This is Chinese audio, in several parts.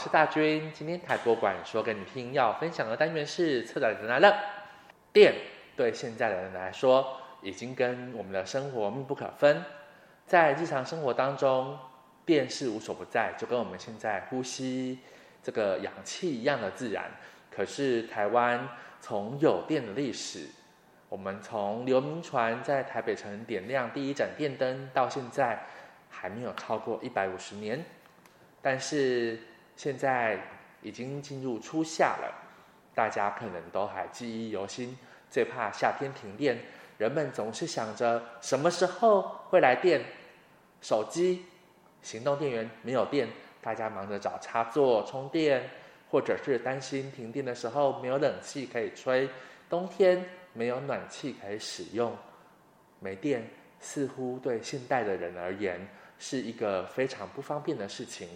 是大军。今天台博馆说给你听，要分享的单元是策展人来了。电对现在的人来说，已经跟我们的生活密不可分。在日常生活当中，电是无所不在，就跟我们现在呼吸这个氧气一样的自然。可是台湾从有电的历史，我们从刘铭传在台北城点亮第一盏电灯到现在，还没有超过一百五十年。但是现在已经进入初夏了，大家可能都还记忆犹新。最怕夏天停电，人们总是想着什么时候会来电。手机、行动电源没有电，大家忙着找插座充电，或者是担心停电的时候没有冷气可以吹，冬天没有暖气可以使用。没电似乎对现代的人而言是一个非常不方便的事情。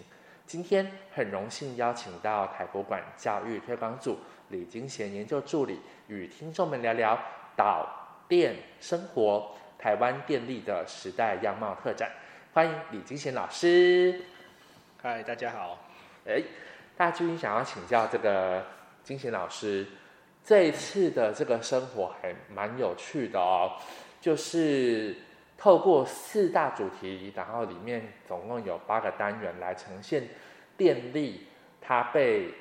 今天很荣幸邀请到台博馆教育推广组李金贤研究助理，与听众们聊聊导电生活台湾电力的时代样貌特展。欢迎李金贤老师。嗨，大家好。哎，大军想要请教这个金贤老师，这一次的这个生活还蛮有趣的哦，就是。透过四大主题，然后里面总共有八个单元来呈现电力。它被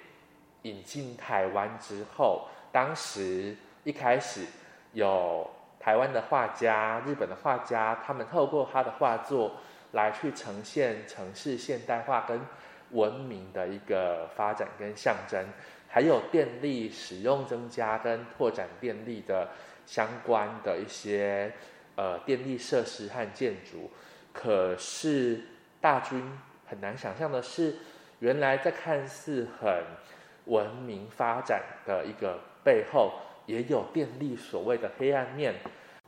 引进台湾之后，当时一开始有台湾的画家、日本的画家，他们透过他的画作来去呈现城市现代化跟文明的一个发展跟象征，还有电力使用增加跟拓展电力的相关的一些。呃，电力设施和建筑，可是大军很难想象的是，原来在看似很文明发展的一个背后，也有电力所谓的黑暗面。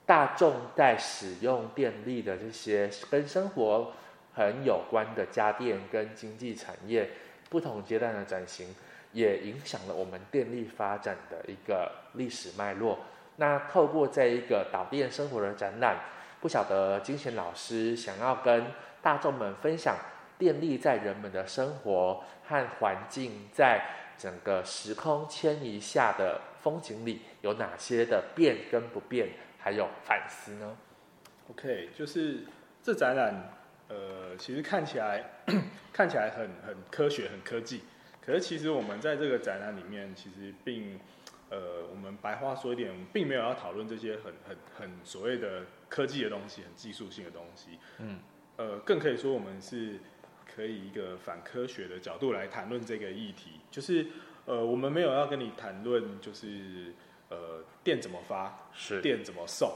大众在使用电力的这些跟生活很有关的家电跟经济产业不同阶段的转型，也影响了我们电力发展的一个历史脉络。那透过这一个导电生活的展览，不晓得金贤老师想要跟大众们分享电力在人们的生活和环境，在整个时空迁移下的风景里有哪些的变跟不变，还有反思呢？OK，就是这展览，呃，其实看起来看起来很很科学、很科技，可是其实我们在这个展览里面，其实并呃，我们白话说一点，我们并没有要讨论这些很很很所谓的科技的东西，很技术性的东西。嗯，呃，更可以说我们是可以一个反科学的角度来谈论这个议题。就是呃，我们没有要跟你谈论，就是呃，电怎么发，是电怎么送。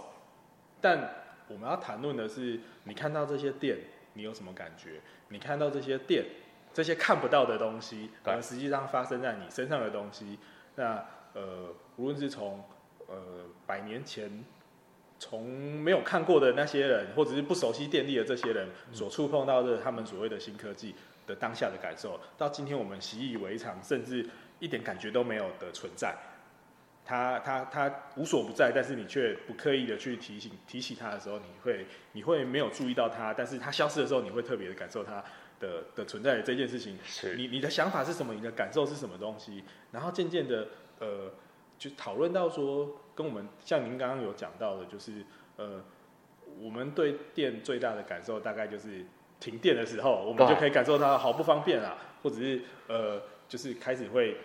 但我们要谈论的是，你看到这些电，你有什么感觉？你看到这些电，这些看不到的东西，可能实际上发生在你身上的东西，那。呃，无论是从呃百年前从没有看过的那些人，或者是不熟悉电力的这些人所触碰到的他们所谓的新科技的当下的感受，到今天我们习以为常，甚至一点感觉都没有的存在，它它它无所不在，但是你却不刻意的去提醒提起它的时候，你会你会没有注意到它，但是它消失的时候，你会特别的感受它的的存在的这件事情。是，你你的想法是什么？你的感受是什么东西？然后渐渐的。呃，就讨论到说，跟我们像您刚刚有讲到的，就是呃，我们对电最大的感受，大概就是停电的时候，我们就可以感受到好不方便啊，或者是呃，就是开始会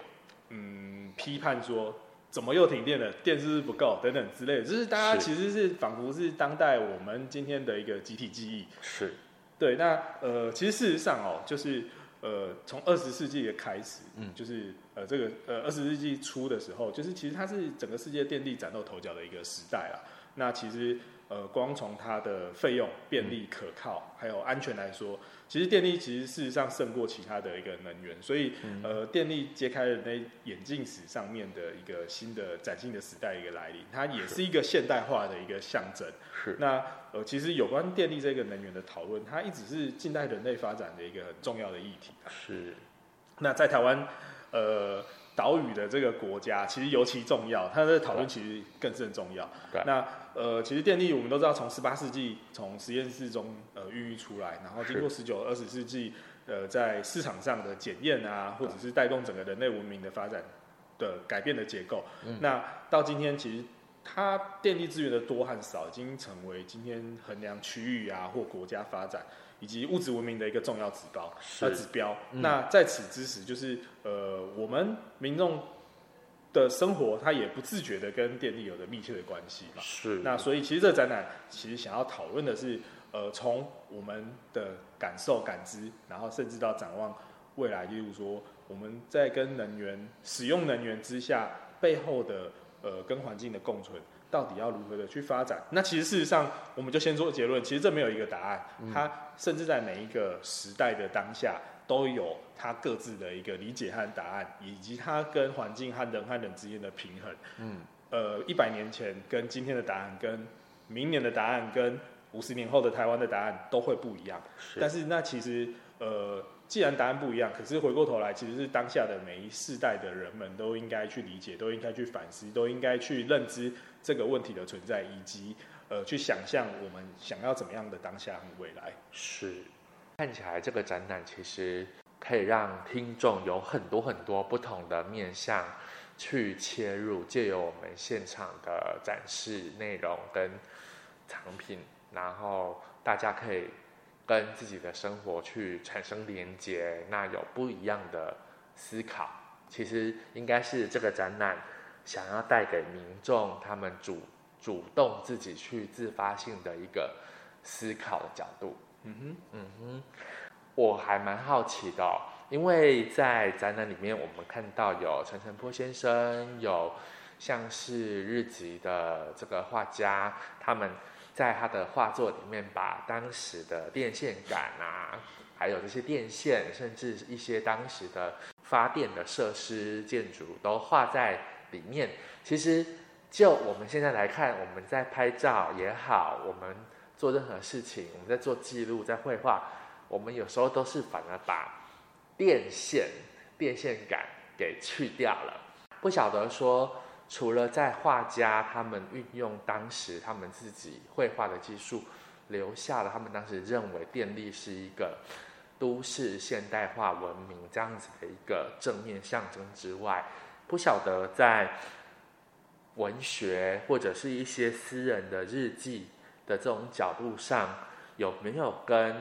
嗯批判说，怎么又停电了，电是不是不够等等之类的，就是大家其实是仿佛是当代我们今天的一个集体记忆。是，对，那呃，其实事实上哦，就是。呃，从二十世纪的开始，嗯，就是呃，这个呃，二十世纪初的时候，就是其实它是整个世界电力崭露头角的一个时代啦。那其实呃，光从它的费用、便利、可靠，还有安全来说，其实电力其实事实上胜过其他的一个能源。所以呃，电力揭开了那眼镜史上面的一个新的崭新的时代一个来临，它也是一个现代化的一个象征。是。那呃，其实有关电力这个能源的讨论，它一直是近代人类发展的一个很重要的议题。是。那在台湾，呃，岛屿的这个国家，其实尤其重要，它的讨论其实更是很重要。对。那呃，其实电力我们都知道，从十八世纪从实验室中呃孕育出来，然后经过十九、二十世纪呃在市场上的检验啊，或者是带动整个人类文明的发展的改变的结构。嗯、那到今天，其实它电力资源的多和少，已经成为今天衡量区域啊或国家发展以及物质文明的一个重要指标。是指标。嗯、那在此之时，就是呃我们民众。的生活，它也不自觉的跟电力有着密切的关系嘛。是。那所以其实这个展览其实想要讨论的是，呃，从我们的感受、感知，然后甚至到展望未来，例如说我们在跟能源使用能源之下背后的呃跟环境的共存，到底要如何的去发展？那其实事实上，我们就先做结论，其实这没有一个答案，它甚至在每一个时代的当下。都有它各自的一个理解和答案，以及它跟环境和人和人之间的平衡。嗯，呃，一百年前跟今天的答案，跟明年的答案，跟五十年后的台湾的答案都会不一样。是。但是那其实，呃，既然答案不一样，可是回过头来，其实是当下的每一世代的人们都应该去理解，都应该去反思，都应该去认知这个问题的存在，以及呃，去想象我们想要怎么样的当下和未来。是。看起来这个展览其实可以让听众有很多很多不同的面向去切入，借由我们现场的展示内容跟藏品，然后大家可以跟自己的生活去产生连接，那有不一样的思考。其实应该是这个展览想要带给民众他们主主动自己去自发性的一个思考的角度。嗯哼，嗯哼，我还蛮好奇的哦，因为在展览里面，我们看到有陈澄波先生，有像是日籍的这个画家，他们在他的画作里面把当时的电线杆啊，还有这些电线，甚至一些当时的发电的设施建筑都画在里面。其实就我们现在来看，我们在拍照也好，我们。做任何事情，我们在做记录，在绘画，我们有时候都是反而把电线、电线杆给去掉了。不晓得说，除了在画家他们运用当时他们自己绘画的技术，留下了他们当时认为电力是一个都市现代化文明这样子的一个正面象征之外，不晓得在文学或者是一些私人的日记。的这种角度上，有没有跟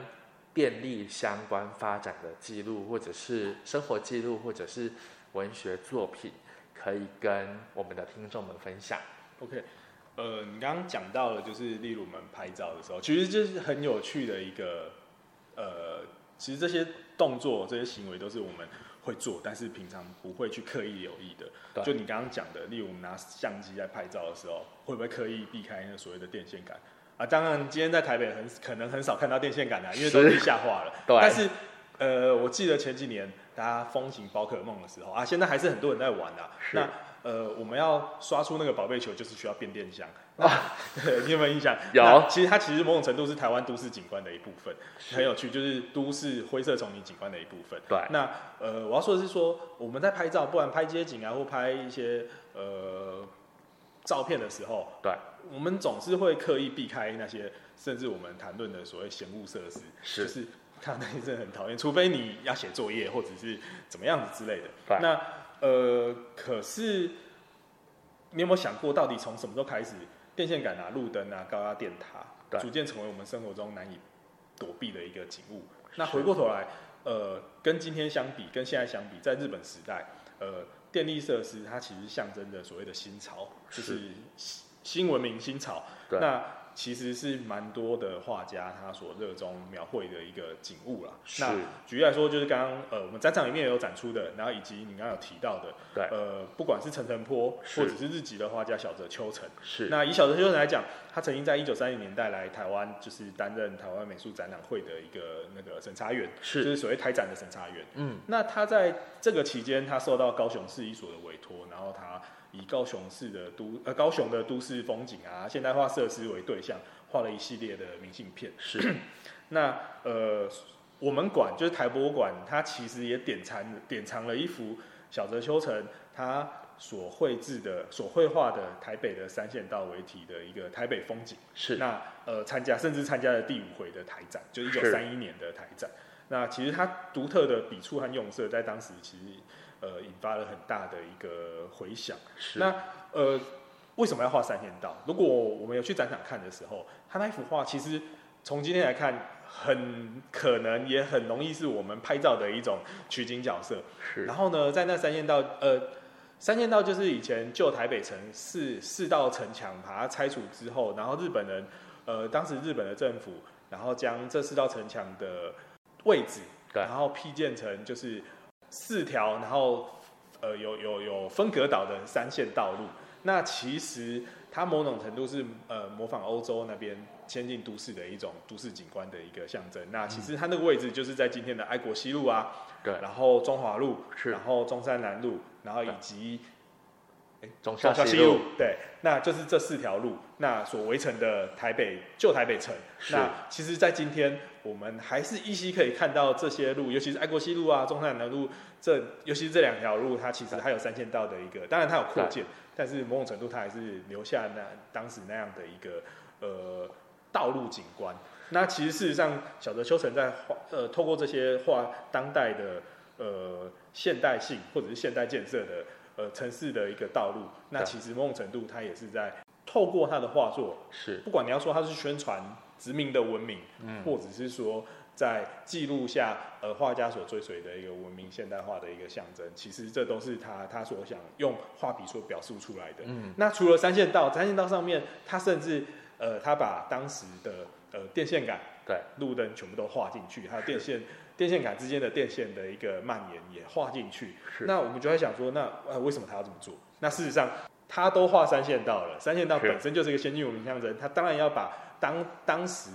电力相关发展的记录，或者是生活记录，或者是文学作品，可以跟我们的听众们分享？OK，呃，你刚刚讲到了，就是例如我们拍照的时候，其实就是很有趣的一个，呃，其实这些动作、这些行为都是我们会做，但是平常不会去刻意留意的。就你刚刚讲的，例如我们拿相机在拍照的时候，会不会刻意避开那所谓的电线杆？啊，当然，今天在台北很可能很少看到电线杆的，因为都地下化了。对。但是，呃，我记得前几年大家风行宝可梦的时候啊，现在还是很多人在玩的、啊。那呃，我们要刷出那个宝贝球，就是需要变电箱。啊。对，你有没有印象？有。其实它其实某种程度是台湾都市景观的一部分，很有趣，就是都市灰色丛林景观的一部分。对。那呃，我要说的是说，我们在拍照，不管拍街景啊，或拍一些呃。照片的时候，对，我们总是会刻意避开那些，甚至我们谈论的所谓嫌恶设施，是就是看 那些真的很讨厌，除非你要写作业或者是怎么样子之类的。对那呃，可是你有没有想过，到底从什么时候开始，电线杆啊、路灯啊、高压电塔，对逐渐成为我们生活中难以躲避的一个景物？那回过头来，呃，跟今天相比，跟现在相比，在日本时代，呃。电力设施，它其实象征着所谓的新潮，就是新文明新潮。对那其实是蛮多的画家他所热衷描绘的一个景物啦。是那举例来说，就是刚刚呃我们展场里面也有展出的，然后以及你刚刚有提到的，对呃不管是陈澄波或者是日籍的画家小泽秋成，是那以小泽秋成来讲，他曾经在一九三零年代来台湾，就是担任台湾美术展览会的一个那个审查员，是就是所谓台展的审查员。嗯，那他在这个期间，他受到高雄市一所的委托，然后他。以高雄市的都呃高雄的都市风景啊、现代化设施为对象，画了一系列的明信片。是，那呃我们馆就是台博物馆，它其实也典藏典藏了一幅小泽秋成他所绘制的、所绘画的台北的三线道为题的一个台北风景。是，那呃参加甚至参加了第五回的台展，就一九三一年的台展。那其实它独特的笔触和用色，在当时其实呃引发了很大的一个回响。是。那呃为什么要画三线道？如果我们有去展场看的时候，他那一幅画其实从今天来看，很可能也很容易是我们拍照的一种取景角色。是。然后呢，在那三线道呃。三线道就是以前旧台北城四四道城墙，把它拆除之后，然后日本人，呃，当时日本的政府，然后将这四道城墙的位置，对，然后辟建成就是四条，然后呃有有有分隔岛的三线道路。那其实它某种程度是呃模仿欧洲那边先进都市的一种都市景观的一个象征。那其实它那个位置就是在今天的爱国西路啊，对，然后中华路，是，然后中山南路。然后以及，哎，忠孝西路，对，那就是这四条路，那所围成的台北旧台北城。那其实，在今天我们还是依稀可以看到这些路，尤其是爱国西路啊、中山南路，这尤其是这两条路，它其实还有三线道的一个，当然它有扩建，但是某种程度它还是留下那当时那样的一个呃道路景观。那其实事实上，小泽秋成在画呃透过这些画当代的。呃，现代性或者是现代建设的呃城市的一个道路，那其实某种程度它也是在透过他的画作，是不管你要说它是宣传殖民的文明，嗯，或者是说在记录下呃画家所追随的一个文明现代化的一个象征，其实这都是他他所想用画笔所表述出来的。嗯，那除了三线道，三线道上面，他甚至呃他把当时的呃电线杆、对路灯全部都画进去，还有电线。电线杆之间的电线的一个蔓延也画进去，那我们就在想说，那呃为什么他要这么做？那事实上，他都画三线道了，三线道本身就是一个先进文明象征，他当然要把当当时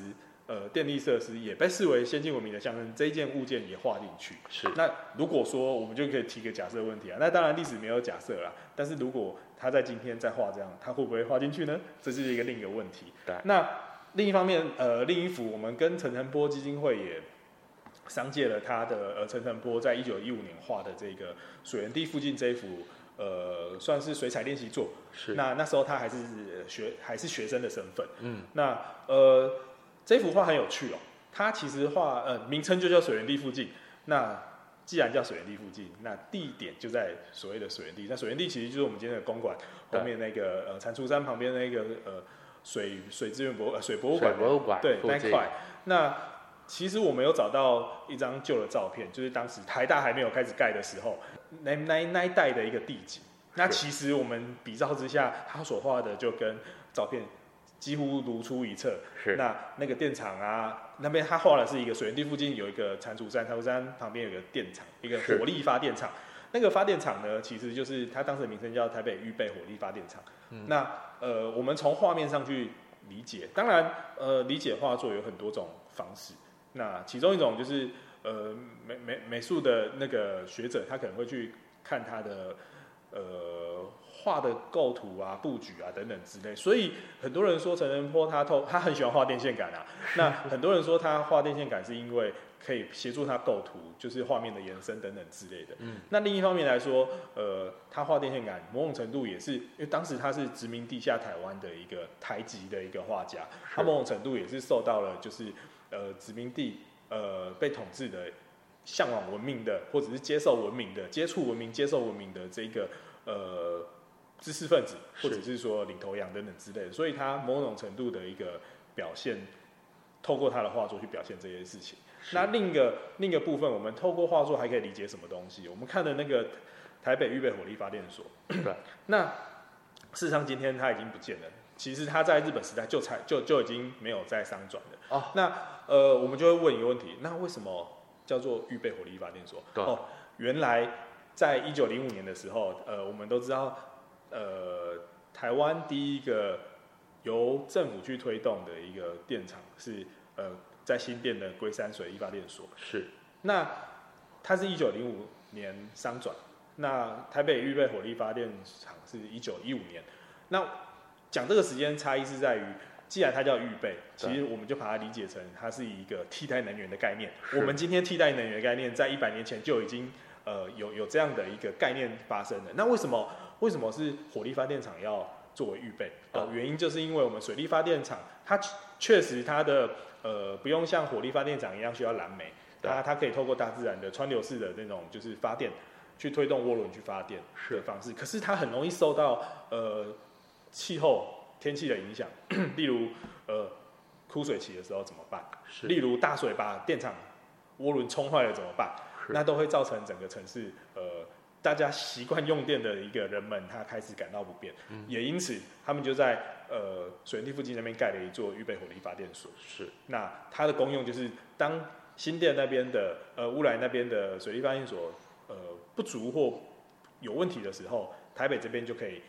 呃电力设施也被视为先进文明的象征，这一件物件也画进去。是。那如果说我们就可以提个假设问题啊，那当然历史没有假设啦，但是如果他在今天再画这样，他会不会画进去呢？这是一个另一个问题。对。那另一方面，呃，另一幅我们跟陈澄波基金会也。商借了他的呃陈澄波在一九一五年画的这个水源地附近这一幅呃算是水彩练习作，是。那那时候他还是学还是学生的身份，嗯，那呃这幅画很有趣哦，他其实画呃名称就叫水源地附近，那既然叫水源地附近，那地点就在所谓的水源地，那水源地其实就是我们今天的公馆后面那个呃蟾蜍山旁边那个呃水水资源博呃水博物馆博物馆对那一块。那。其实我们有找到一张旧的照片，就是当时台大还没有开始盖的时候，那那那一带的一个地景。那其实我们比照之下，他所画的就跟照片几乎如出一辙。是。那那个电厂啊，那边他画的是一个水源地附近有一个蟾蜍山，蟾蜍山旁边有一个电厂，一个火力发电厂。那个发电厂呢，其实就是它当时的名称叫台北预备火力发电厂。嗯。那呃，我们从画面上去理解，当然呃，理解画作有很多种方式。那其中一种就是，呃，美美美术的那个学者，他可能会去看他的，呃，画的构图啊、布局啊等等之类。所以很多人说陈仁波他透，他很喜欢画电线杆啊。那很多人说他画电线杆是因为可以协助他构图，就是画面的延伸等等之类的。嗯。那另一方面来说，呃，他画电线杆某种程度也是因为当时他是殖民地下台湾的一个台籍的一个画家，他某种程度也是受到了就是。呃，殖民地呃被统治的，向往文明的，或者是接受文明的，接触文明、接受文明的这个呃知识分子，或者是说领头羊等等之类的，所以他某种程度的一个表现，透过他的画作去表现这些事情。那另一个另一个部分，我们透过画作还可以理解什么东西？我们看的那个台北预备火力发电所，对，那事实上今天它已经不见了。其实他在日本时代就才就就已经没有再商转了。哦，那呃，我们就会问一个问题：那为什么叫做预备火力发电所？哦，原来在一九零五年的时候，呃，我们都知道，呃，台湾第一个由政府去推动的一个电厂是呃，在新店的龟山水力发电所。是。那它是一九零五年商转，那台北预备火力发电厂是一九一五年。那讲这个时间差异是在于，既然它叫预备，其实我们就把它理解成它是一个替代能源的概念。我们今天替代能源概念在一百年前就已经呃有有这样的一个概念发生了。那为什么为什么是火力发电厂要作为预备？呃，原因就是因为我们水力发电厂它确实它的呃不用像火力发电厂一样需要燃煤，它它可以透过大自然的川流式的那种就是发电，去推动涡轮去发电的方式。可是它很容易受到呃气候天气的影响，例如呃枯水期的时候怎么办？是。例如大水把电厂涡轮冲坏了怎么办？那都会造成整个城市呃。大家习惯用电的一个人们，他开始感到不便，嗯、也因此他们就在呃水源地附近那边盖了一座预备火力发电所。是，那它的功用就是当新店那边的呃乌来那边的水力发电所呃不足或有问题的时候，台北这边就可以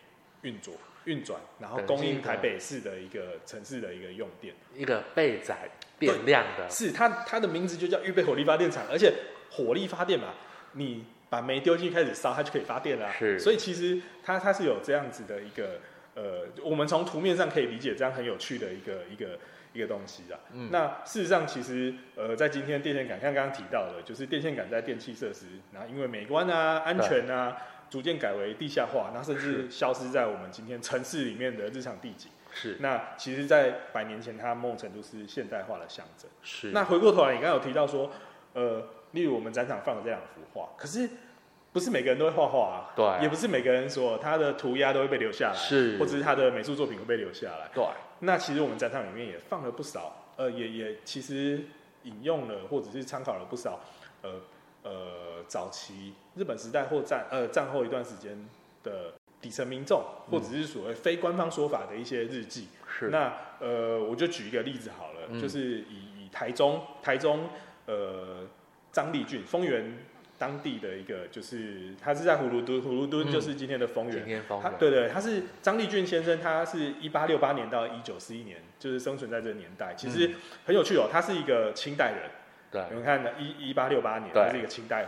运作运转，然后供应台北市的一个城市的一个用电，一个备载电量的。是它它的名字就叫预备火力发电厂，而且火力发电嘛，你。把煤丢进去开始烧，它就可以发电了啊。是，所以其实它它是有这样子的一个呃，我们从图面上可以理解这样很有趣的一个一个一个东西啊。嗯，那事实上其实呃，在今天电线杆像刚刚提到的，就是电线杆在电气设施，然后因为美观啊、安全啊，逐渐改为地下化，那甚至消失在我们今天城市里面的日常地景。是，那其实，在百年前，它某种程度是现代化的象征。是，那回过头来，你刚刚有提到说，呃。例如我们展场放的这两幅画，可是不是每个人都会画画啊，对，也不是每个人说他的涂鸦都会被留下来，是，或者是他的美术作品会被留下来，对。那其实我们展场里面也放了不少，呃，也也其实引用了或者是参考了不少，呃呃，早期日本时代或战呃战后一段时间的底层民众，或者是所谓非官方说法的一些日记。是。那呃，我就举一个例子好了，嗯、就是以以台中台中呃。张立俊，丰原当地的一个，就是他是在葫芦墩，葫芦墩就是今天的丰原。嗯、他对对，他是张立俊先生，他是一八六八年到一九四一年，就是生存在这个年代。其实很有趣哦，他是一个清代人。对，你们看呢一一八六八年，他是一个清代，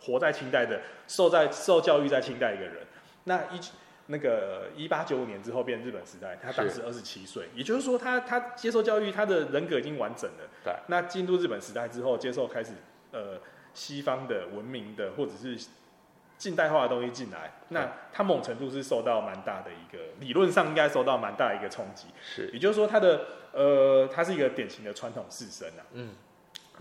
活在清代的，受在受教育在清代一个人。那一那个一八九五年之后变日本时代，他当时二十七岁，也就是说他他接受教育，他的人格已经完整了。对，那进入日本时代之后，接受开始。呃，西方的文明的或者是近代化的东西进来，那他某种程度是受到蛮大的一个，理论上应该受到蛮大的一个冲击。是，也就是说，他的呃，他是一个典型的传统士绅啊。嗯，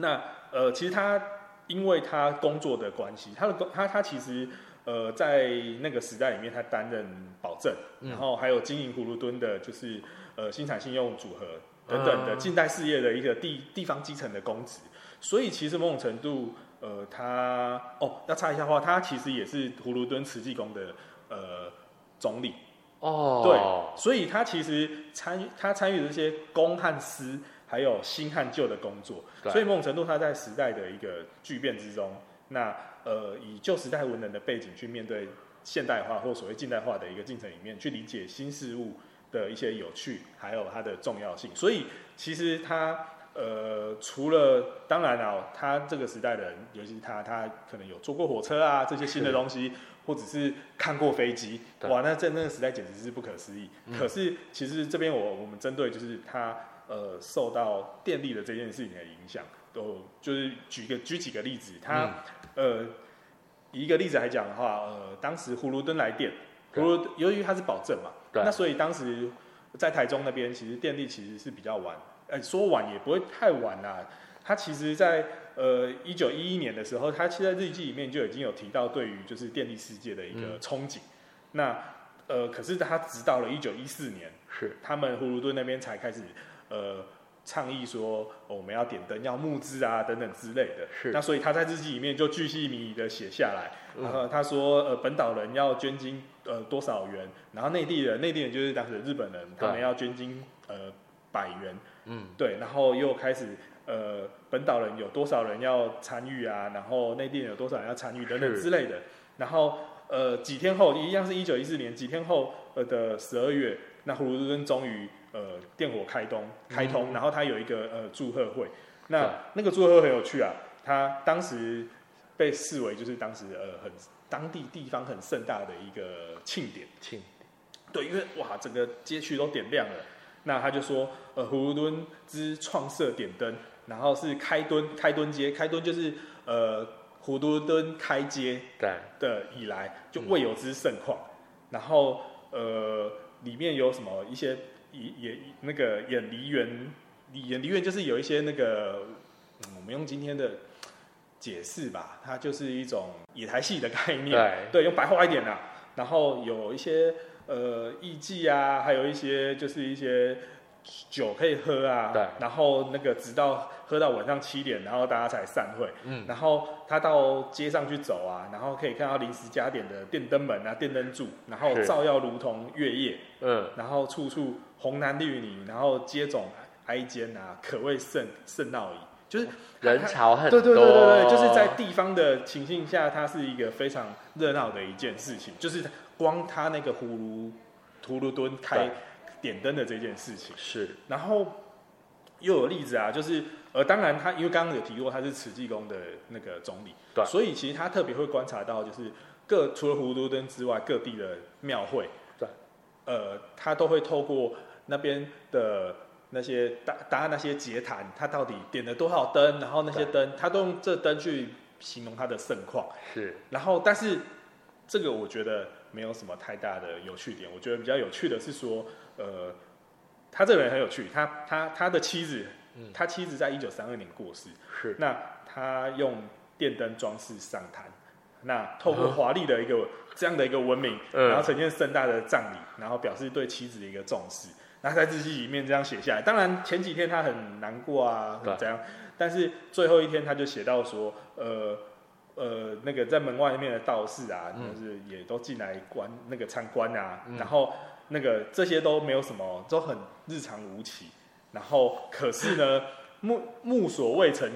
那呃，其实他因为他工作的关系，他的工他他其实呃，在那个时代里面，他担任保证，然后还有经营葫芦墩的，就是呃，新产信用组合等等的近代事业的一个地地方基层的公职。所以其实某种程度，呃，他哦，要插一下话，他其实也是葫芦墩慈济宫的呃总理。哦，对，所以他其实参与他参与这些公和私，还有新和旧的工作，所以某种程度他在时代的一个巨变之中，那呃以旧时代文人的背景去面对现代化或所谓近代化的一个进程里面，去理解新事物的一些有趣，还有它的重要性，所以其实他。呃，除了当然了，他这个时代的人，尤其是他，他可能有坐过火车啊，这些新的东西，或者是看过飞机，哇，那在那个时代简直是不可思议。嗯、可是其实这边我我们针对就是他呃受到电力的这件事情的影响，都就是举个举几个例子，他、嗯、呃以一个例子来讲的话，呃，当时葫芦墩来电，葫芦由于它是保证嘛，那所以当时在台中那边其实电力其实是比较晚。哎，说晚也不会太晚啦。他其实在，在呃一九一一年的时候，他其实在日记里面就已经有提到对于就是电力世界的一个憧憬。嗯、那呃，可是他直到了一九一四年，是他们葫芦墩那边才开始呃倡议说、哦、我们要点灯、要募资啊等等之类的。是那所以他在日记里面就巨细靡遗的写下来。然后他说呃本岛人要捐金呃多少元，然后内地人内地人就是当时的日本人，他们要捐金呃百元。嗯，对，然后又开始，呃，本岛人有多少人要参与啊？然后内地人有多少人要参与等等之类的。然后，呃，几天后，一样是一九一四年，几天后呃的十二月，那葫芦墩终于呃电火开通，开通，嗯、然后他有一个呃祝贺会。那是那个祝贺会很有趣啊，他当时被视为就是当时呃很当地地方很盛大的一个庆典。庆典。对，因为哇，整个街区都点亮了。那他就说，呃，葫芦墩之创设点灯，然后是开墩开墩街，开墩就是呃葫芦墩开街的以来就未有之盛况。嗯、然后呃里面有什么一些也也那个演梨园，演梨园就是有一些那个、嗯、我们用今天的解释吧，它就是一种野台戏的概念，对，对，用白话一点啦，然后有一些呃艺伎啊，还有一些就是一些酒可以喝啊，对，然后那个直到喝到晚上七点，然后大家才散会，嗯，然后他到街上去走啊，然后可以看到临时加点的电灯门啊、电灯柱，然后照耀如同月夜，嗯，然后处处红男绿女，然后接踵挨肩啊，可谓盛盛闹矣。就是人潮很多，对对对对对，就是在地方的情境下，它是一个非常热闹的一件事情。就是光他那个葫芦葫芦墩开点灯的这件事情是，然后又有例子啊，就是呃，当然他因为刚刚有提过他是慈济宫的那个总理，对，所以其实他特别会观察到，就是各除了葫芦灯之外，各地的庙会，对，呃，他都会透过那边的。那些搭搭那些节坛，他到底点了多少灯？然后那些灯，他都用这灯去形容他的盛况。是。然后，但是这个我觉得没有什么太大的有趣点。我觉得比较有趣的是说，呃，他这个人很有趣。他他他的妻子，嗯、他妻子在一九三二年过世。是。那他用电灯装饰上坛，那透过华丽的一个、嗯、这样的一个文明，然后呈现盛大的葬礼，然后表示对妻子的一个重视。那在日记里面这样写下来，当然前几天他很难过啊，怎样？但是最后一天他就写到说，呃呃，那个在门外面的道士啊，嗯、就是也都进来观那个参观啊，嗯、然后那个这些都没有什么，都很日常无奇。然后可是呢，目目所未成，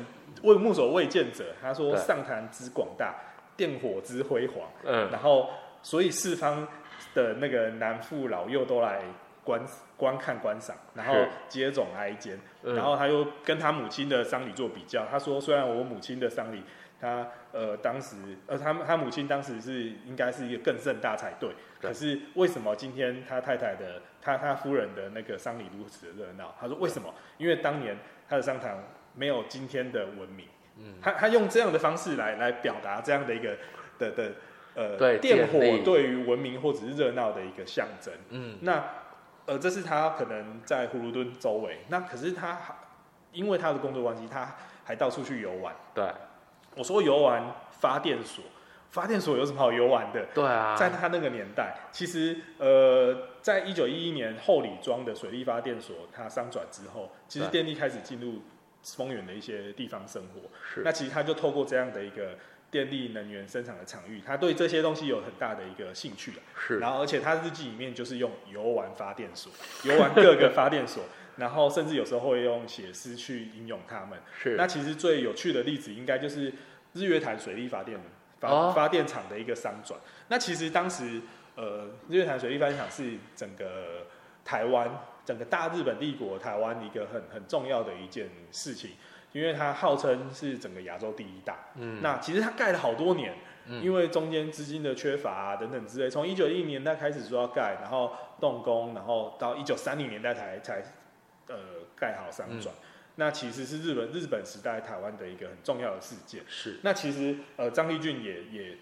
为目所未见者，他说上坛之广大，电火之辉煌，嗯，然后所以四方的那个男妇老幼都来。观观看观赏，然后接踵挨肩，然后他又跟他母亲的丧礼做比较。他说：“虽然我母亲的丧礼，他呃当时呃他他母亲当时是应该是一个更盛大才对，可是为什么今天他太太的他他夫人的那个丧礼如此的热闹？”他说：“为什么？因为当年他的商场没有今天的文明。”嗯，他他用这样的方式来来表达这样的一个的的呃对电火对于文明或者是热闹的一个象征。嗯，那。呃，这是他可能在葫芦墩周围，那可是他因为他的工作关系，他还到处去游玩。对，我说游玩发电所，发电所有什么好游玩的？对啊，在他那个年代，其实呃，在一九一一年后里庄的水力发电所它商转之后，其实电力开始进入丰原的一些地方生活。是，那其实他就透过这样的一个。电力能源生产的场域，他对这些东西有很大的一个兴趣。是，然后而且他日记里面就是用游玩发电所，游玩各个发电所，然后甚至有时候会用写诗去引用他们。是，那其实最有趣的例子应该就是日月潭水力发电发、哦、发电厂的一个商转。那其实当时呃日月潭水力发电厂是整个台湾整个大日本帝国台湾一个很很重要的一件事情。因为它号称是整个亚洲第一大，嗯，那其实它盖了好多年，嗯，因为中间资金的缺乏啊等等之类，从一九一零年代开始说要盖，然后动工，然后到一九三零年代才才呃盖好商转，嗯，那其实是日本日本时代台湾的一个很重要的事件。是，那其实呃张立俊也也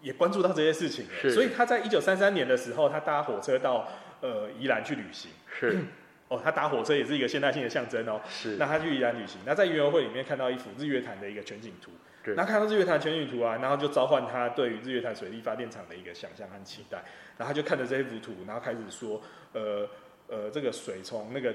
也关注到这些事情，所以他在一九三三年的时候，他搭火车到呃宜兰去旅行。是。哦，他搭火车也是一个现代性的象征哦。是。那他去宜兰旅行，那在园游会里面看到一幅日月潭的一个全景图。对。那看到日月潭全景图啊，然后就召唤他对于日月潭水力发电厂的一个想象和期待。然后他就看着这一幅图，然后开始说，呃呃，这个水从那个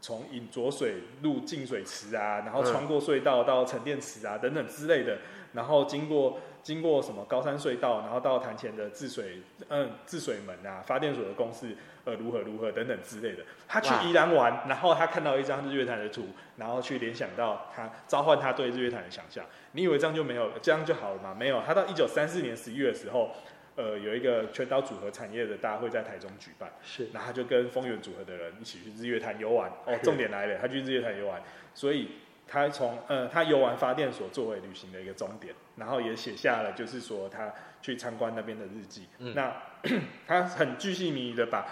从引浊水入净水池啊，然后穿过隧道到沉淀池啊等等之类的，然后经过。经过什么高山隧道，然后到潭前的治水，嗯，治水门啊，发电所的公式，呃，如何如何等等之类的。他去宜兰玩，然后他看到一张日月潭的图，然后去联想到他召唤他对日月潭的想象。你以为这样就没有，这样就好了吗？没有。他到一九三四年十一月的时候，呃，有一个全岛组合产业的大会在台中举办，是，然后他就跟丰原组合的人一起去日月潭游玩。哦，重点来了，他去日月潭游玩，所以。他从呃，他游玩发电所作为旅行的一个终点，然后也写下了就是说他去参观那边的日记。嗯、那 他很巨细靡遗的把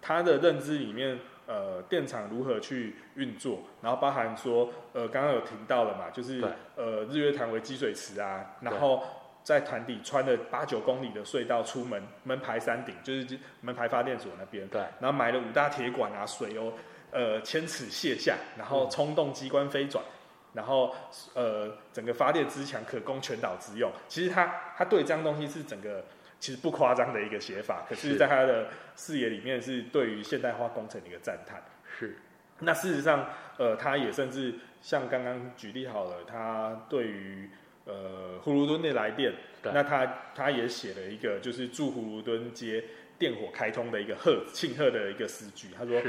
他的认知里面，呃，电厂如何去运作，然后包含说，呃，刚刚有提到了嘛，就是呃，日月潭为积水池啊，然后在潭底穿了八九公里的隧道出门门牌山顶，就是门牌发电所那边。对，然后买了五大铁管啊，水哦，呃，千尺卸下，然后冲动机关飞转。然后呃整个发电之强，可供全岛之用。其实他他对这样东西是整个其实不夸张的一个写法，可是在他的视野里面是对于现代化工程的一个赞叹。是，那事实上呃他也甚至像刚刚举例好了，他对于呃葫芦墩的来电，那他他也写了一个就是祝葫芦墩街电火开通的一个贺庆贺的一个诗句，他说。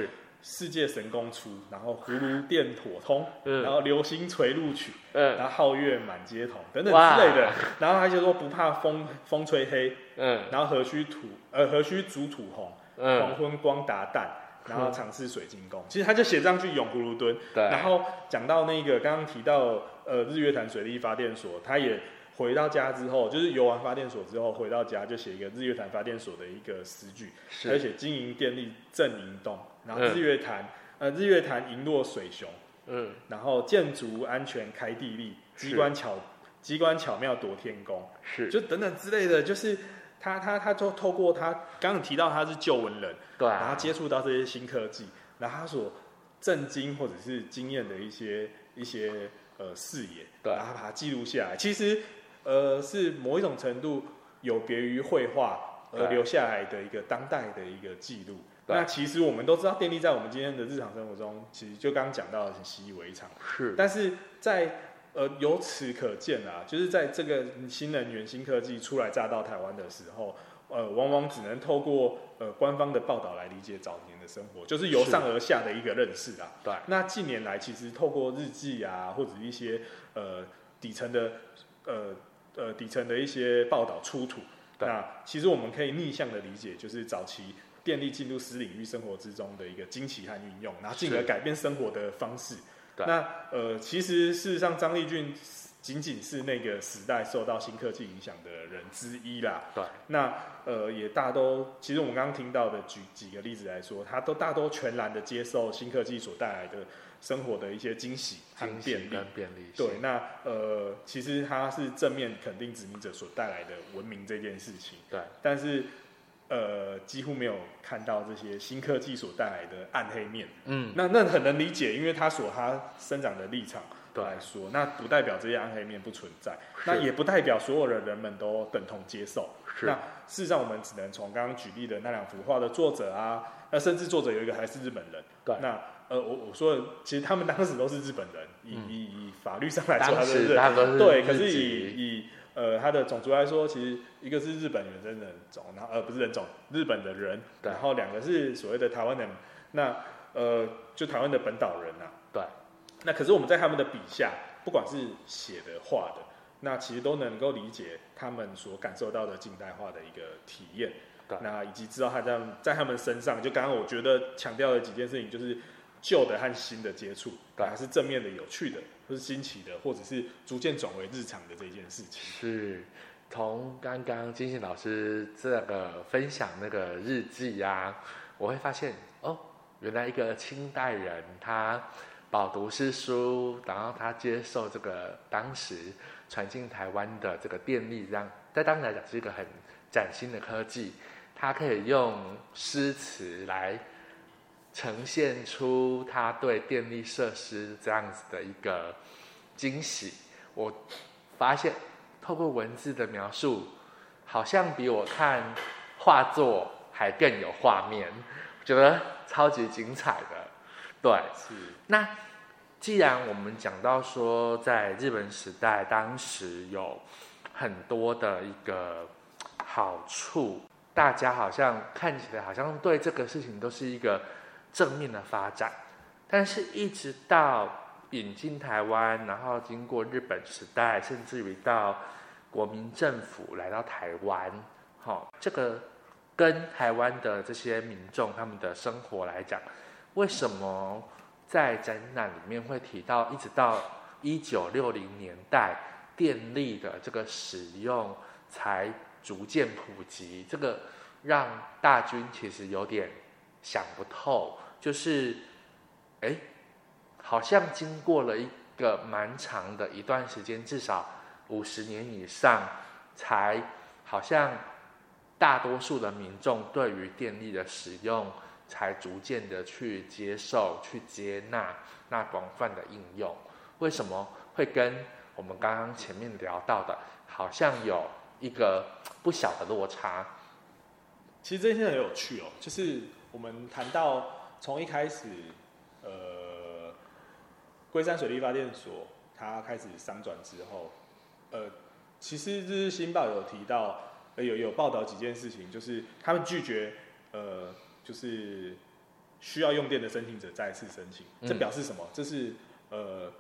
世界神功出，然后葫芦电火通，嗯、然后流星垂露曲，嗯、然后皓月满街铜等等之类的。然后他就说不怕风风吹黑，嗯、然后何须土呃何须煮土红，嗯、黄昏光达旦，然后尝试水晶宫。嗯、其实他就写上去永葫芦墩。对。然后讲到那个刚刚提到呃日月潭水力发电所，他也回到家之后，就是游完发电所之后回到家就写一个日月潭发电所的一个诗句，而且经营电力正营动。然后日月潭，嗯、呃，日月潭银落水熊，嗯，然后建筑安全开地利，机关巧，是机关巧妙夺天工，是，就等等之类的，就是他他他就透过他刚刚提到他是旧文人，对、啊，然后接触到这些新科技，然后他所震惊或者是经验的一些一些呃视野，对，然后把它记录下来，其实呃是某一种程度有别于绘画而留下来的一个当代的一个记录。那其实我们都知道，电力在我们今天的日常生活中，其实就刚刚讲到的很习以为常。是，但是在呃由此可见啊，就是在这个新能源、新科技初来乍到台湾的时候，呃，往往只能透过呃官方的报道来理解早年的生活，就是由上而下的一个认识啊。对。那近年来，其实透过日记啊，或者一些呃底层的呃呃底层的一些报道出土，对那其实我们可以逆向的理解，就是早期。电力进入私领域生活之中的一个惊奇和运用，然后进而改变生活的方式。那呃，其实事实上，张立俊仅仅是那个时代受到新科技影响的人之一啦。对。那呃，也大都，其实我们刚刚听到的举几个例子来说，他都大都全然的接受新科技所带来的生活的一些惊喜和便利。便利。对。那呃，其实他是正面肯定殖民者所带来的文明这件事情。对。但是。呃，几乎没有看到这些新科技所带来的暗黑面。嗯，那那很能理解，因为他所他生长的立场来说，那不代表这些暗黑面不存在，那也不代表所有的人们都等同接受。是那事实上，我们只能从刚刚举例的那两幅画的作者啊，那甚至作者有一个还是日本人。对，那呃，我我说的，其实他们当时都是日本人，以、嗯、以以法律上来说，他是他是对，可是以以。呃，他的种族来说，其实一个是日本原生人种，然后呃不是人种，日本的人，对。然后两个是所谓的台湾人，那呃就台湾的本岛人呐、啊，对，那可是我们在他们的笔下，不管是写的画的，那其实都能够理解他们所感受到的近代化的一个体验，对，那以及知道他这样在他们身上，就刚刚我觉得强调的几件事情，就是旧的和新的接触，对，还是正面的、有趣的。是新奇的，或者是逐渐转为日常的这件事情。是，从刚刚金信老师这个分享那个日记啊，我会发现哦，原来一个清代人他饱读诗书，然后他接受这个当时传进台湾的这个电力，这样在当时来讲是一个很崭新的科技，他可以用诗词来。呈现出他对电力设施这样子的一个惊喜，我发现透过文字的描述，好像比我看画作还更有画面，觉得超级精彩的。对，是。那既然我们讲到说，在日本时代，当时有很多的一个好处，大家好像看起来好像对这个事情都是一个。正面的发展，但是一直到引进台湾，然后经过日本时代，甚至于到国民政府来到台湾，好、哦，这个跟台湾的这些民众他们的生活来讲，为什么在展览里面会提到，一直到一九六零年代电力的这个使用才逐渐普及，这个让大军其实有点想不透。就是，哎，好像经过了一个蛮长的一段时间，至少五十年以上，才好像大多数的民众对于电力的使用，才逐渐的去接受、去接纳，那广泛的应用。为什么会跟我们刚刚前面聊到的，好像有一个不小的落差？其实这些很有趣哦，就是我们谈到从一开始，呃，龟山水利发电所它开始商转之后，呃，其实《日日新报》有提到，呃、有有报道几件事情，就是他们拒绝，呃，就是需要用电的申请者再次申请，这表示什么？这是呃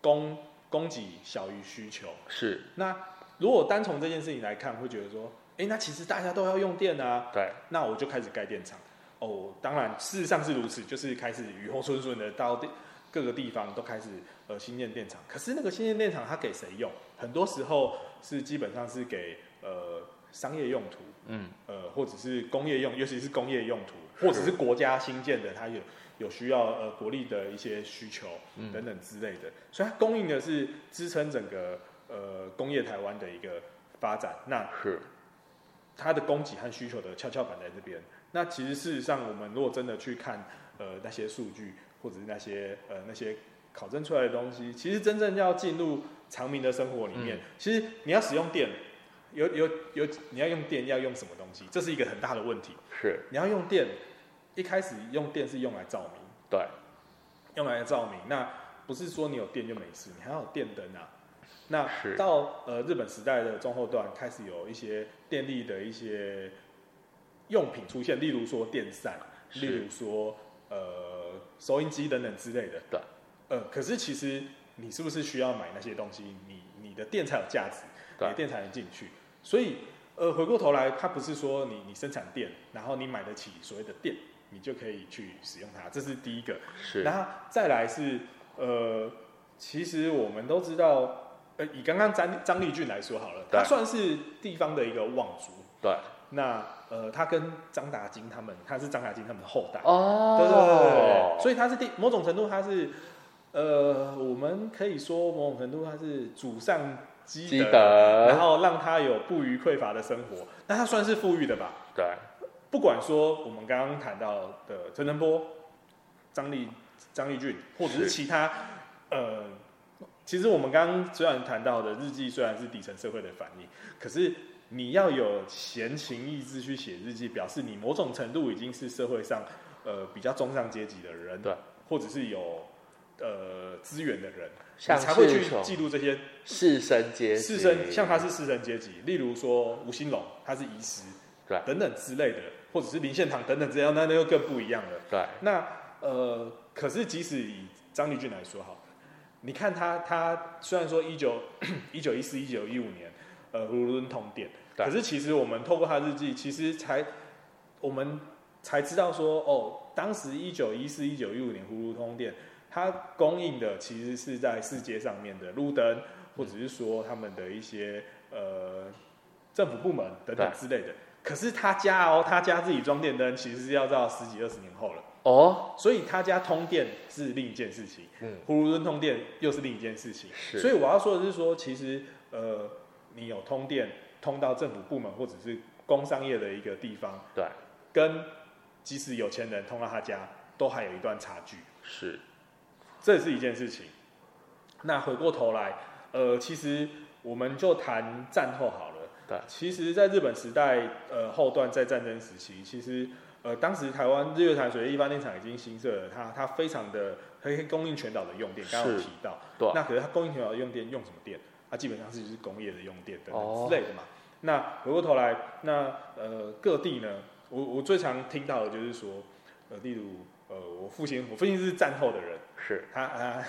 供供给小于需求。是。那如果单从这件事情来看，会觉得说。哎，那其实大家都要用电啊。对。那我就开始盖电厂。哦，当然，事实上是如此，就是开始雨后春笋的到各个地方都开始呃新建电厂。可是那个新建电厂它给谁用？很多时候是基本上是给呃商业用途，嗯，呃或者是工业用，尤其是工业用途，或者是国家新建的，它有有需要呃国力的一些需求等等之类的。嗯、所以它供应的是支撑整个呃工业台湾的一个发展。那是。它的供给和需求的跷跷板在这边。那其实事实上，我们如果真的去看呃那些数据，或者是那些呃那些考证出来的东西，其实真正要进入长明的生活里面，嗯、其实你要使用电，有有有，你要用电要用什么东西？这是一个很大的问题。是。你要用电，一开始用电是用来照明。对。用来照明，那不是说你有电就没事，你还要有电灯啊。那到呃日本时代的中后段，开始有一些电力的一些用品出现，例如说电扇，例如说呃收音机等等之类的。对。呃，可是其实你是不是需要买那些东西？你你的电才有价值，你的电才能进去。所以呃回过头来，它不是说你你生产电，然后你买得起所谓的电，你就可以去使用它。这是第一个。是。然后再来是呃，其实我们都知道。呃，以刚刚张张丽俊来说好了，他算是地方的一个望族。对。那呃，他跟张达金他们，他是张达金他们的后代。哦。对对对对。所以他是第某种程度，他是呃，我们可以说某种程度他是祖上积德，德，然后让他有不虞匮乏的生活。那他算是富裕的吧？对。不管说我们刚刚谈到的陈澄波、张丽张丽俊，或者是其他呃。其实我们刚刚虽然谈到的日记虽然是底层社会的反应，可是你要有闲情逸致去写日记，表示你某种程度已经是社会上呃比较中上阶级的人，对，或者是有呃资源的人，你才会去记录这些士绅阶级。士绅像他是士绅阶级，例如说吴兴隆，他是医师，对，等等之类的，或者是林献堂等等这样，那那又更不一样了。对，那呃，可是即使以张立俊来说，好。你看他，他虽然说一九一九一四一九一五年，呃，葫芦墩通电，可是其实我们透过他日记，其实才我们才知道说，哦，当时一九一四一九一五年葫芦通电，它供应的其实是在世界上面的路灯，或者是说他们的一些呃政府部门等等之类的。可是他家哦，他家自己装电灯，其实是要到十几二十年后了。哦，所以他家通电是另一件事情，嗯，葫芦墩通电又是另一件事情，是。所以我要说的是说，其实呃，你有通电通到政府部门或者是工商业的一个地方，对，跟即使有钱人通到他家，都还有一段差距，是。这是一件事情。那回过头来，呃，其实我们就谈战后好了，对。其实，在日本时代，呃，后段在战争时期，其实。呃，当时台湾日月潭水力发电厂已经新设了，它它非常的可以供应全岛的用电，刚刚有提到，对。那可是它供应全岛的用电用什么电？它基本上是就是工业的用电等等之类的嘛。哦、那回过头来，那呃各地呢，我我最常听到的就是说，呃，例如呃我父亲，我父亲是战后的人，是他啊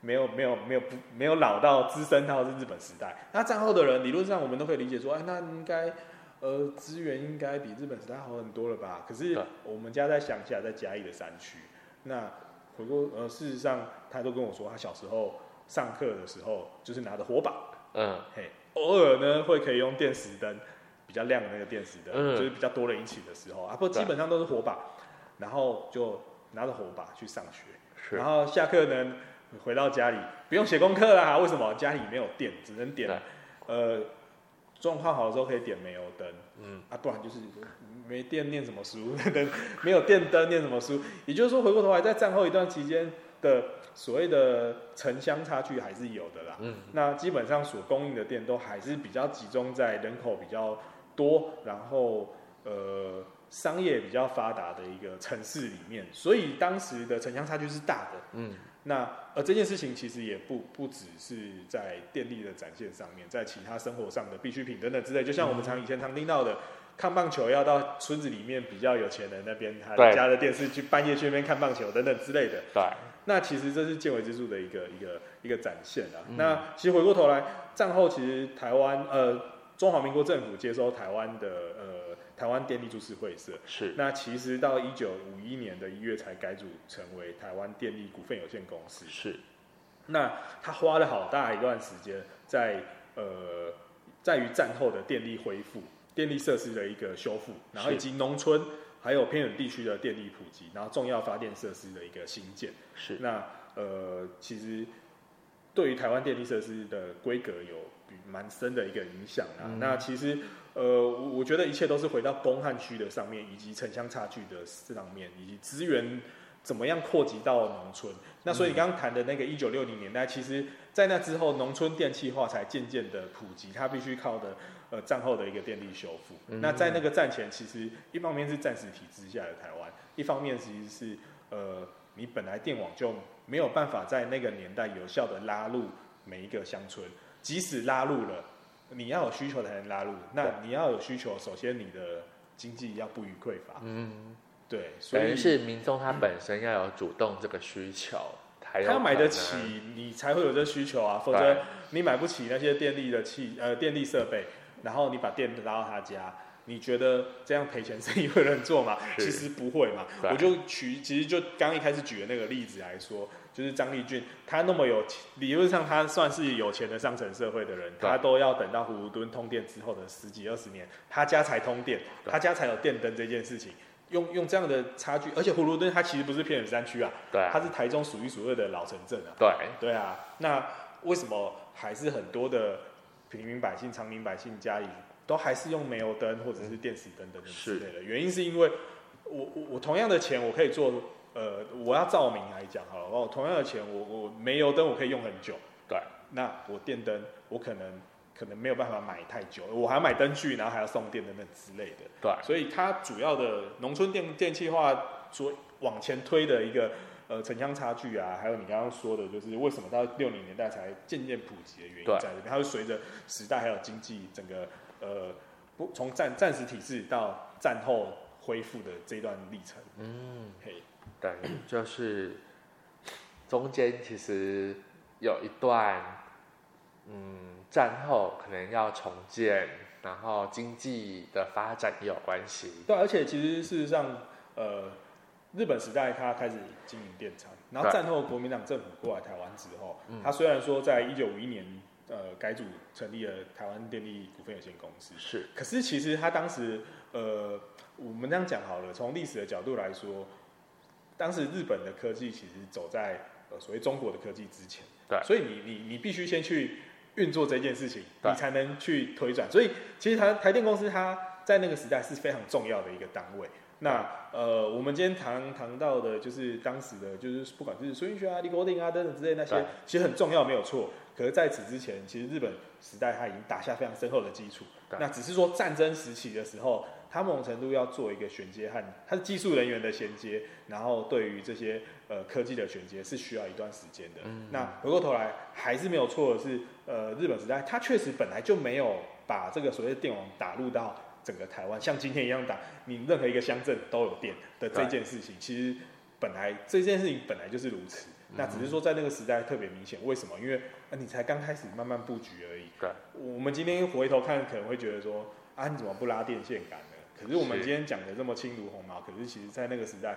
没有没有没有不没有老到资深到是日本时代，那战后的人理论上我们都可以理解说，哎，那应该。呃，资源应该比日本时代好很多了吧？可是我们家在乡下，在嘉义的山区。那回过呃，事实上，他都跟我说，他小时候上课的时候，就是拿着火把，嗯，嘿，偶尔呢会可以用电石灯，比较亮的那个电石灯，嗯，就是比较多人一起的时候啊，不，基本上都是火把，然后就拿着火把去上学，然后下课呢回到家里不用写功课啦，为什么？家里没有电，只能点，呃。状况好的时候可以点煤油灯，嗯啊，不然就是没电念什么书，灯 没有电灯念什么书。也就是说，回过头来，在战后一段期间的的所谓的城乡差距还是有的啦。嗯，那基本上所供应的店都还是比较集中在人口比较多，然后呃商业比较发达的一个城市里面，所以当时的城乡差距是大的。嗯，那呃这件事情其实也不不只是在电力的展现上面，在其他生活上的必需品等等之类，就像我们常以前常听到的。嗯看棒球要到村子里面比较有钱人那边，他家的电视去半夜去那边看棒球等等之类的。对，那其实这是见微知著的一个一个一个展现啊。嗯、那其实回过头来，战后其实台湾呃中华民国政府接收台湾的呃台湾电力株式会社是。那其实到一九五一年的一月才改组成为台湾电力股份有限公司。是。那他花了好大一段时间在呃在于战后的电力恢复。电力设施的一个修复，然后以及农村还有偏远地区的电力普及，然后重要发电设施的一个新建。是那呃，其实对于台湾电力设施的规格有蛮深的一个影响啊。嗯、那其实呃，我觉得一切都是回到工业区的上面，以及城乡差距的上面，以及资源怎么样扩及到农村。那所以你刚刚谈的那个一九六零年代，其实在那之后，农村电气化才渐渐的普及，它必须靠的。呃，战后的一个电力修复。嗯、那在那个战前，其实一方面是战时体制下的台湾，一方面其实是呃，你本来电网就没有办法在那个年代有效的拉入每一个乡村，即使拉入了，你要有需求才能拉入。那你要有需求，首先你的经济要不予匮乏。嗯，对，所以是民众他本身要有主动这个需求，他要买得起，你才会有这需求啊，否则你买不起那些电力的器呃电力设备。然后你把电拉到他家，你觉得这样赔钱生意会有人做吗？其实不会嘛。我就举，其实就刚一开始举的那个例子来说，就是张立俊，他那么有钱，理论上他算是有钱的上层社会的人，他都要等到葫芦墩通电之后的十几二十年，他家才通电，他家才有电灯这件事情。用用这样的差距，而且葫芦墩它其实不是偏远山区啊，对，它是台中数一数二的老城镇啊。对，对啊。那为什么还是很多的？平民百姓、常民百姓家里都还是用煤油灯或者是电死灯等等之类的。原因是因为我我我同样的钱我可以做，呃，我要照明来讲好了，我同样的钱我我煤油灯我可以用很久，对。那我电灯我可能可能没有办法买太久，我还要买灯具，然后还要送电等等之类的，对。所以它主要的农村电电气化所往前推的一个。呃，城乡差距啊，还有你刚刚说的，就是为什么到六零年代才渐渐普及的原因在这边，它会随着时代还有经济整个呃不从战战时体制到战后恢复的这段历程。嗯，嘿，对，就是中间其实有一段，嗯，战后可能要重建，然后经济的发展也有关系。对，而且其实事实上，呃。日本时代，他开始经营电厂，然后战后国民党政府过来台湾之后，他虽然说在一九五一年，呃，改组成立了台湾电力股份有限公司，是，可是其实他当时，呃，我们这样讲好了，从历史的角度来说，当时日本的科技其实走在呃所谓中国的科技之前，对，所以你你你必须先去运作这件事情，你才能去推转，所以其实台台电公司它在那个时代是非常重要的一个单位。那呃，我们今天谈谈到的，就是当时的，就是不管是孙运璇啊、李国鼎啊等等之类那些，其实很重要，没有错。可是在此之前，其实日本时代它已经打下非常深厚的基础。那只是说战争时期的时候，它某种程度要做一个衔接和它是技术人员的衔接，然后对于这些呃科技的衔接是需要一段时间的。嗯、那回过头来还是没有错的是，呃，日本时代它确实本来就没有把这个所谓的电网打入到。整个台湾像今天一样打，你任何一个乡镇都有电的这件事情，其实本来这件事情本来就是如此。那只是说在那个时代特别明显，为什么？因为啊，你才刚开始慢慢布局而已。对。我们今天回头看，可能会觉得说啊，你怎么不拉电线杆呢？可是我们今天讲的这么轻如鸿毛，可是其实在那个时代，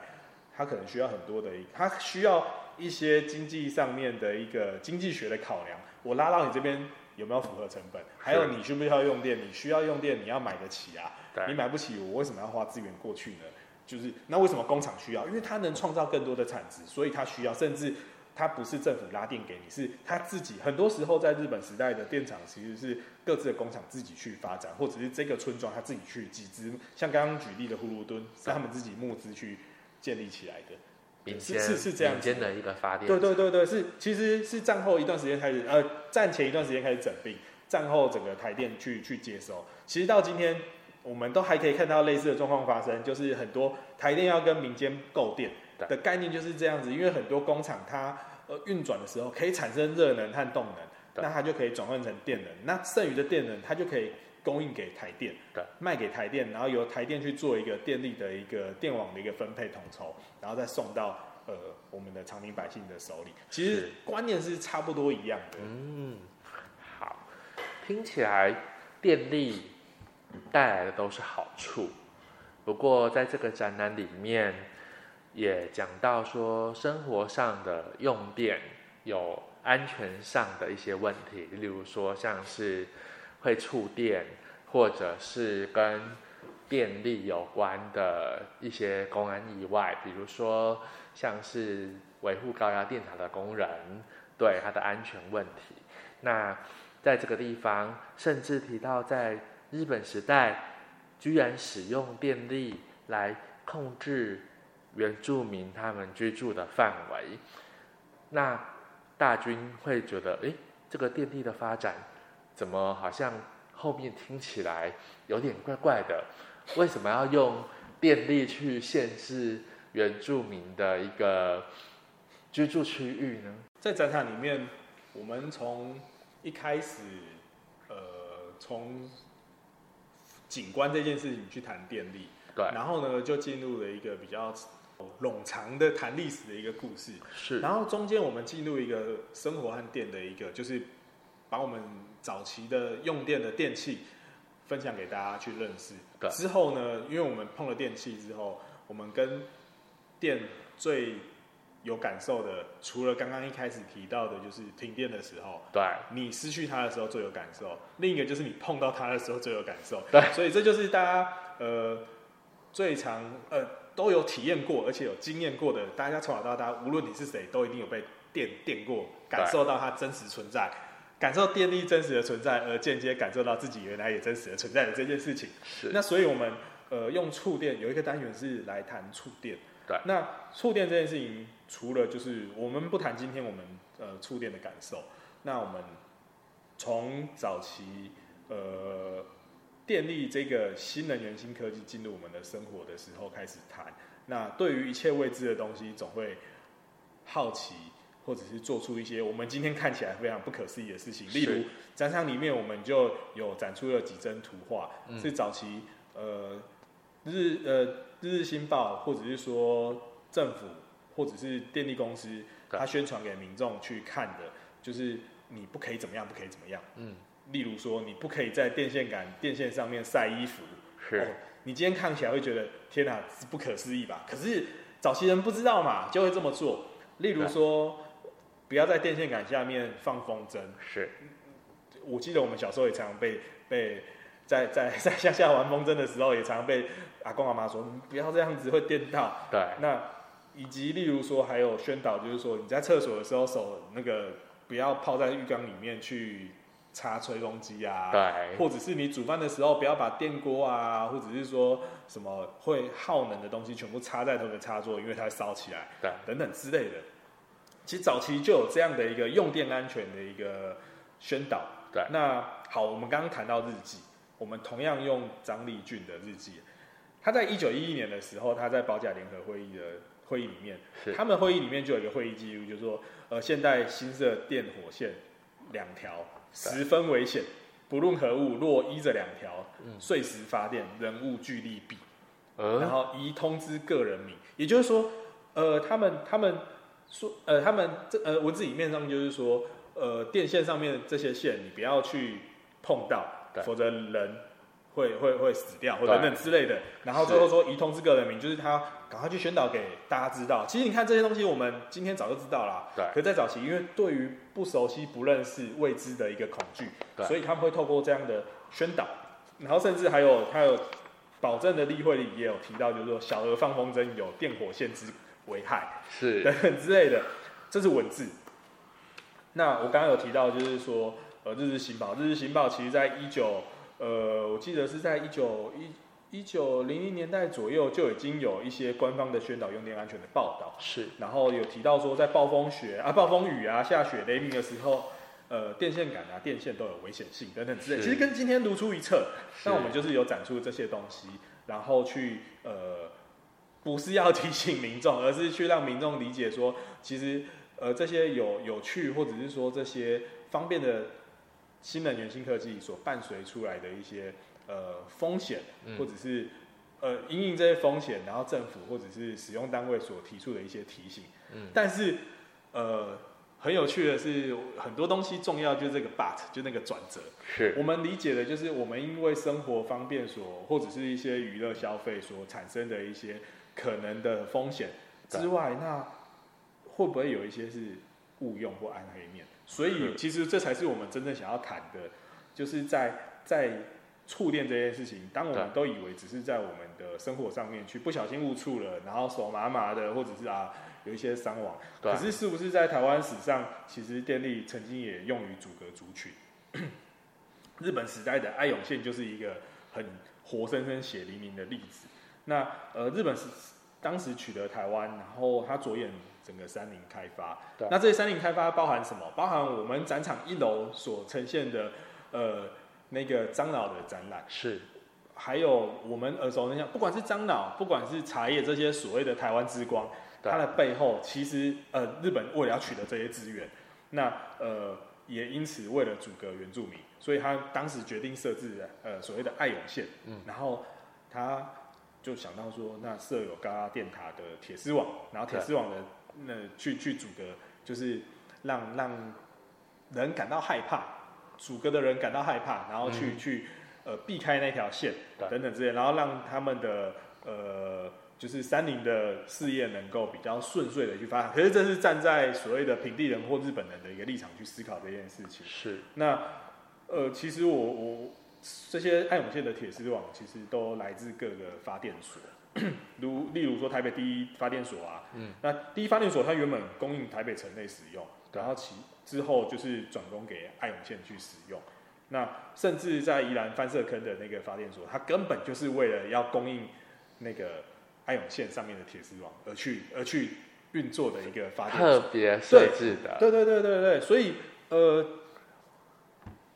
它可能需要很多的，它需要一些经济上面的一个经济学的考量。我拉到你这边。有没有符合成本？还有你需不需要用电？你需要用电，你要买得起啊。你买不起，我为什么要花资源过去呢？就是那为什么工厂需要？因为它能创造更多的产值，所以它需要。甚至它不是政府拉电给你，是它自己。很多时候在日本时代的电厂其实是各自的工厂自己去发展，或者是这个村庄他自己去集资。像刚刚举例的葫芦墩，是他们自己募资去建立起来的。民间是是这样民间的一个发电。对对对对，是其实是战后一段时间开始，呃，战前一段时间开始整并，战后整个台电去去接收。其实到今天，我们都还可以看到类似的状况发生，就是很多台电要跟民间购电的概念就是这样子，因为很多工厂它呃运转的时候可以产生热能和动能，那它就可以转换成电能，那剩余的电能它就可以。供应给台电，对，卖给台电，然后由台电去做一个电力的一个电网的一个分配统筹，然后再送到呃我们的常民百姓的手里。其实观念是差不多一样的。嗯，好，听起来电力带来的都是好处。不过在这个展览里面也讲到说，生活上的用电有安全上的一些问题，例如说像是。会触电，或者是跟电力有关的一些公安意外，比如说像是维护高压电塔的工人，对他的安全问题。那在这个地方，甚至提到在日本时代，居然使用电力来控制原住民他们居住的范围。那大军会觉得，诶，这个电力的发展。怎么好像后面听起来有点怪怪的？为什么要用电力去限制原住民的一个居住区域呢？在展场里面，我们从一开始，呃，从景观这件事情去谈电力，对，然后呢，就进入了一个比较冗长的谈历史的一个故事，是，然后中间我们进入一个生活和电的一个，就是把我们。早期的用电的电器分享给大家去认识。之后呢，因为我们碰了电器之后，我们跟电最有感受的，除了刚刚一开始提到的，就是停电的时候，对，你失去它的时候最有感受。另一个就是你碰到它的时候最有感受。对，所以这就是大家呃最常呃都有体验过，而且有经验过的。大家从小到大，无论你是谁，都一定有被电电过，感受到它真实存在。感受电力真实的存在，而间接感受到自己原来也真实的存在的这件事情。是。那所以我们呃用触电有一个单元是来谈触电。对。那触电这件事情，除了就是我们不谈今天我们呃触电的感受，那我们从早期呃电力这个新能源新科技进入我们的生活的时候开始谈。那对于一切未知的东西，总会好奇。或者是做出一些我们今天看起来非常不可思议的事情，例如展场里面我们就有展出了几帧图画，嗯、是早期呃日呃日日新报或者是说政府或者是电力公司，他宣传给民众去看的，就是你不可以怎么样，不可以怎么样。嗯，例如说你不可以在电线杆电线上面晒衣服，是、哦，你今天看起来会觉得天哪，是不可思议吧？可是早期人不知道嘛，就会这么做。例如说。不要在电线杆下面放风筝。是，我记得我们小时候也常常被被在在 在乡下玩风筝的时候，也常常被阿公阿妈说，不要这样子会电到。对。那以及例如说还有宣导，就是说你在厕所的时候手那个不要泡在浴缸里面去插吹风机啊。对。或者是你煮饭的时候不要把电锅啊，或者是说什么会耗能的东西全部插在那个插座，因为它会烧起来。对。等等之类的。其实早期就有这样的一个用电安全的一个宣导。对，那好，我们刚刚谈到日记，我们同样用张立俊的日记。他在一九一一年的时候，他在保甲联合会议的会议里面，他们会议里面就有一个会议记录，就是说，呃，现代新设电火线两条十分危险，不论何物，若依着两条，碎石发电，人物俱利弊。嗯，然后宜通知个人名。也就是说，呃，他们他们。说呃，他们这呃文字里面上就是说，呃，电线上面这些线你不要去碰到，否则人会会会死掉或等等之类的。然后最后说，一通知各人名，就是他赶快去宣导给大家知道。其实你看这些东西，我们今天早就知道了。对。可在早期，因为对于不熟悉、不认识、未知的一个恐惧，所以他们会透过这样的宣导，然后甚至还有还有保证的例会里也有提到，就是说小额放风筝有电火线之危害是 等等之类的，这是文字。那我刚刚有提到，就是说，呃，日日新报，日日新报其实在一九，呃，我记得是在一九一一九零零年代左右就已经有一些官方的宣导用电安全的报道，是，然后有提到说在暴风雪啊、暴风雨啊、下雪雷鸣的时候，呃，电线杆啊、电线都有危险性等等之类，其实跟今天如出一辙。那我们就是有展出这些东西，然后去呃，不是要提醒民众，而是去让民众理解说，其实呃这些有有趣或者是说这些方便的新能源新科技所伴随出来的一些。呃，风险，或者是、嗯、呃，因应这些风险，然后政府或者是使用单位所提出的一些提醒。嗯，但是呃，很有趣的是，很多东西重要就是这个 but，就那个转折。是，我们理解的就是我们因为生活方便所，或者是一些娱乐消费所产生的一些可能的风险之外，那会不会有一些是误用或暗黑面？所以，其实这才是我们真正想要谈的，就是在在。触电这件事情，当我们都以为只是在我们的生活上面去不小心误触了，然后手麻麻的，或者是啊有一些伤亡。可是是不是在台湾史上，其实电力曾经也用于阻隔族群？日本时代的爱永线就是一个很活生生血淋淋的例子。那呃，日本是当时取得台湾，然后它着眼整个山林开发。那这些山林开发包含什么？包含我们展场一楼所呈现的呃。那个樟脑的展览是，还有我们耳熟能详，不管是樟脑，不管是茶叶这些所谓的台湾之光，它的背后其实呃日本为了要取得这些资源，那呃也因此为了阻隔原住民，所以他当时决定设置呃所谓的爱永线，嗯，然后他就想到说，那设有高压电塔的铁丝网，然后铁丝网的那去去阻隔，就是让让人感到害怕。阻隔的人感到害怕，然后去、嗯、去呃避开那条线等等之类，然后让他们的呃就是山林的事业能够比较顺遂的去发展。可是这是站在所谓的平地人或日本人的一个立场去思考这件事情。是。那呃其实我我这些爱永线的铁丝网其实都来自各个发电所，如例如说台北第一发电所啊，嗯，那第一发电所它原本供应台北城内使用，然后其。之后就是转供给爱永线去使用，那甚至在宜兰翻社坑的那个发电所，它根本就是为了要供应那个爱永线上面的铁丝网而去而去运作的一个发电所，特别设置的。对对对对对，所以呃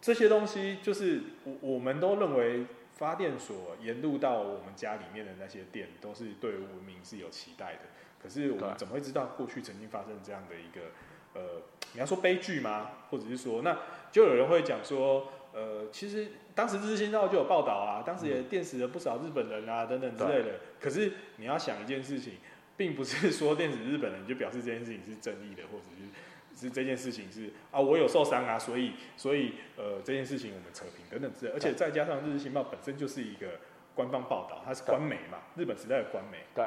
这些东西就是我我们都认为发电所沿路到我们家里面的那些电都是对文明是有期待的，可是我们怎么会知道过去曾经发生这样的一个？呃，你要说悲剧吗？或者是说，那就有人会讲说，呃，其实当时日新道就有报道啊，当时也电死了不少日本人啊，等等之类的。可是你要想一件事情，并不是说电死日本人就表示这件事情是正义的，或者是是这件事情是啊，我有受伤啊，所以所以呃这件事情我们扯平等等之类。而且再加上日日新报本身就是一个官方报道，它是官媒嘛，日本时代的官媒。对。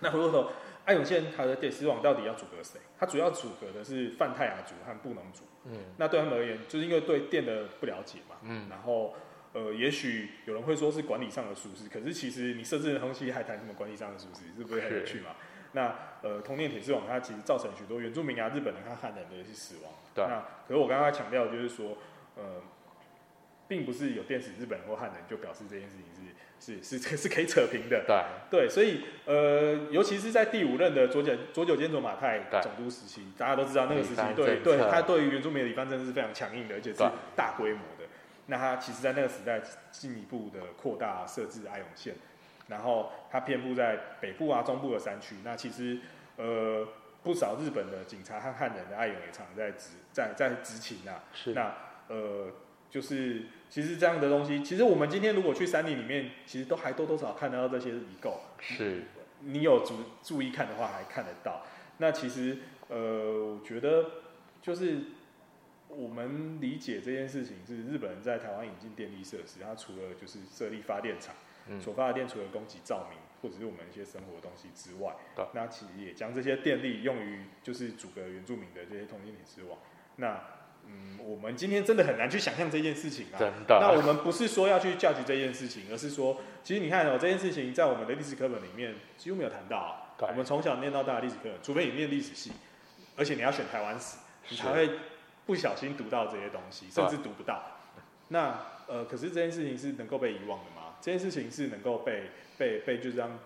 那回过头。爱永线它的铁丝网到底要阻隔谁？他主要阻隔的是泛泰雅族和布农族。嗯，那对他们而言，就是因为对电的不了解嘛。嗯，然后呃，也许有人会说是管理上的疏失，可是其实你设置的东西还谈什么管理上的疏失，是不是很有趣嘛？那呃，通电铁丝网它其实造成许多原住民啊、日本人和汉人的一些死亡。对。那可是我刚刚强调就是说，呃，并不是有电死日本人或汉人就表示这件事情是。是是是是可以扯平的，对对，所以呃，尤其是在第五任的佐久佐久间卓马太总督时期，大家都知道那个时期对对，他对于原住民的理番政策是非常强硬的，而且是大规模的。那他其实，在那个时代进一步的扩大设置爱永线，然后它遍布在北部啊、中部的山区。那其实呃，不少日本的警察和汉人的爱勇也常在执在在执勤啊。是那呃。就是其实这样的东西，其实我们今天如果去山林里面，其实都还多多少少看得到这些遗构。是，你有注注意看的话，还看得到。那其实呃，我觉得就是我们理解这件事情，是日本人在台湾引进电力设施，它除了就是设立发电厂，嗯、所发的电除了供给照明或者是我们一些生活的东西之外，那其实也将这些电力用于就是阻隔原住民的这些通信铁丝网。那嗯，我们今天真的很难去想象这件事情啊。真的。那我们不是说要去 judge 这件事情，而是说，其实你看哦，这件事情在我们的历史课本里面几乎没有谈到啊。对。我们从小念到大的历史课本，除非你念历史系，而且你要选台湾史，你才会不小心读到这些东西，甚至读不到。那呃，可是这件事情是能够被遗忘的吗？这件事情是能够被被被就这样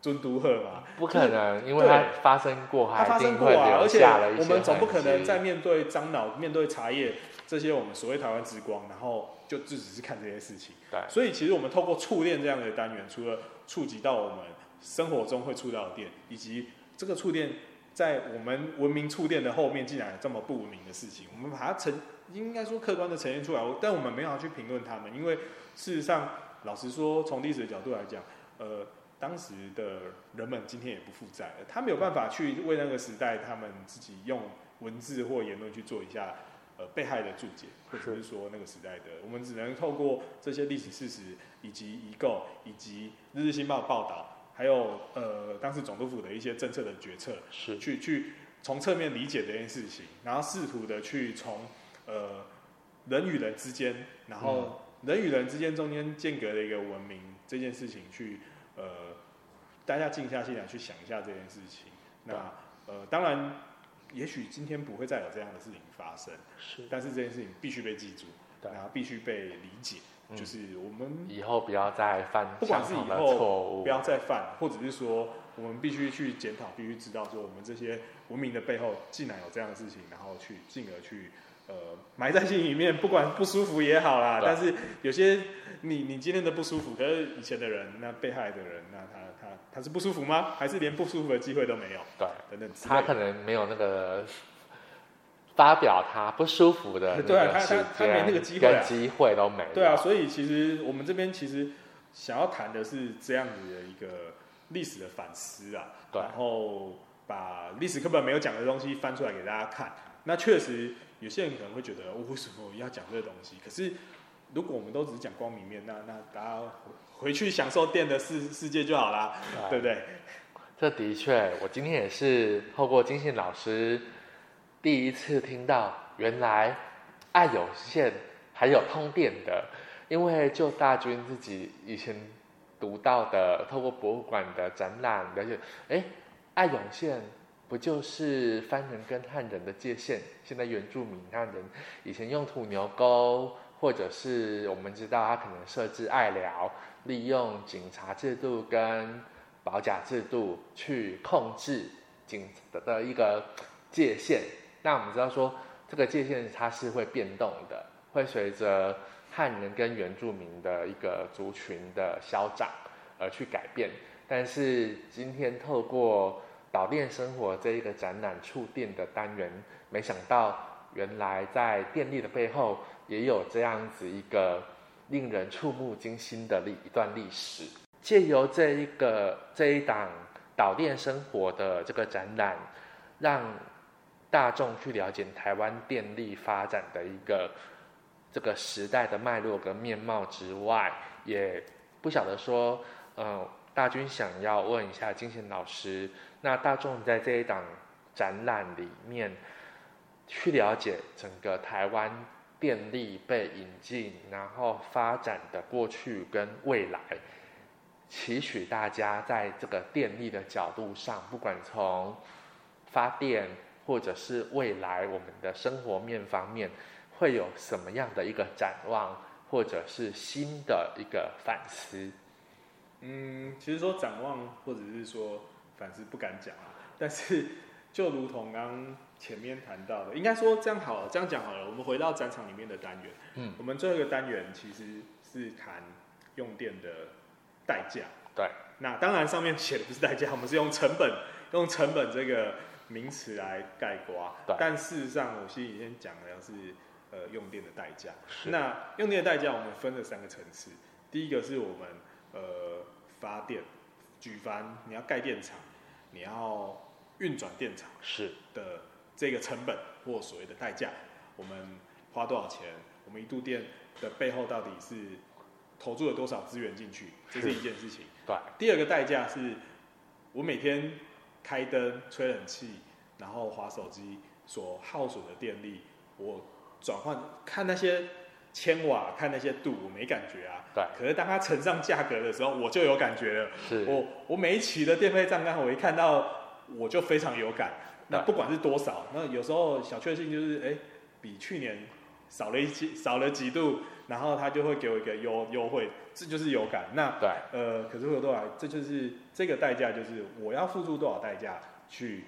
尊嘟贺嘛？不可能，就是、因为它发生过，它发生过啊，而且我们总不可能在面对樟脑、面对茶叶这些我们所谓台湾之光，然后就就只是看这些事情。对，所以其实我们透过触电这样的单元，除了触及到我们生活中会触到的电，以及这个触电在我们文明触电的后面，竟然有这么不文明的事情，我们把它呈应该说客观的呈现出来，但我们没有要去评论他们，因为事实上，老实说，从历史的角度来讲，呃。当时的人们今天也不负债了，他没有办法去为那个时代他们自己用文字或言论去做一下呃被害的注解，或者是说那个时代的，我们只能透过这些历史事实以及遗构以及日日新报报道，还有呃当时总督府的一些政策的决策，是去去从侧面理解这件事情，然后试图的去从呃人与人之间，然后人与人之间中间间隔的一个文明这件事情去。呃，大家静下心来去想一下这件事情。那呃，当然，也许今天不会再有这样的事情发生。是。但是这件事情必须被记住，然后必须被理解。嗯、就是我们以后不要再犯，不管是以后不要再犯，或者是说我们必须去检讨，必须知道说我们这些文明的背后竟然有这样的事情，然后去进而去。呃，埋在心里面，不管不舒服也好啦。但是有些你你今天的不舒服，可是以前的人，那被害的人，那他他他是不舒服吗？还是连不舒服的机会都没有？对，等等。他可能没有那个发表他不舒服的，对啊，他他他没那个机会啊，机会都没有。对啊，所以其实我们这边其实想要谈的是这样子的一个历史的反思啊，对，然后把历史课本没有讲的东西翻出来给大家看。那确实。有些人可能会觉得，我为什么要讲这个东西？可是，如果我们都只是讲光明面，那那大家回去享受电的世世界就好啦，对，对不对？这的确，我今天也是透过金信老师第一次听到，原来爱有线还有通电的，因为就大军自己以前读到的，透过博物馆的展览了解，哎，爱有线。不就是番人跟汉人的界限？现在原住民汉人以前用土牛沟，或者是我们知道他可能设置爱寮，利用警察制度跟保甲制度去控制警的一个界限。那我们知道说，这个界限它是会变动的，会随着汉人跟原住民的一个族群的消长而去改变。但是今天透过导电生活这一个展览触电的单元，没想到原来在电力的背后也有这样子一个令人触目惊心的历一段历史。借由这一个这一档导电生活的这个展览，让大众去了解台湾电力发展的一个这个时代的脉络跟面貌之外，也不晓得说，嗯、大军想要问一下金贤老师。那大众在这一档展览里面去了解整个台湾电力被引进，然后发展的过去跟未来，期许大家在这个电力的角度上，不管从发电或者是未来我们的生活面方面，会有什么样的一个展望，或者是新的一个反思？嗯，其实说展望，或者是说。反正不敢讲啊，但是就如同刚前面谈到的，应该说这样好了，这样讲好了。我们回到展场里面的单元，嗯，我们最后一个单元其实是谈用电的代价。对，那当然上面写的不是代价，我们是用成本，用成本这个名词来概括。对，但事实上我心里先讲的是呃用电的代价。那用电的代价我们分了三个层次，第一个是我们呃发电。举凡你要盖电厂，你要运转电厂是的这个成本或所谓的代价，我们花多少钱？我们一度电的背后到底是投注了多少资源进去？这是一件事情。对。第二个代价是，我每天开灯、吹冷气，然后划手机所耗损的电力，我转换看那些。千瓦看那些度，我没感觉啊。对。可是当它乘上价格的时候，我就有感觉了。是。我我每一期的电费账单，我一看到我就非常有感。那不管是多少，那有时候小确幸就是，哎，比去年少了一几少了几度，然后他就会给我一个优优惠，这就是有感。那对，呃，可是回过头来，这就是这个代价，就是我要付出多少代价去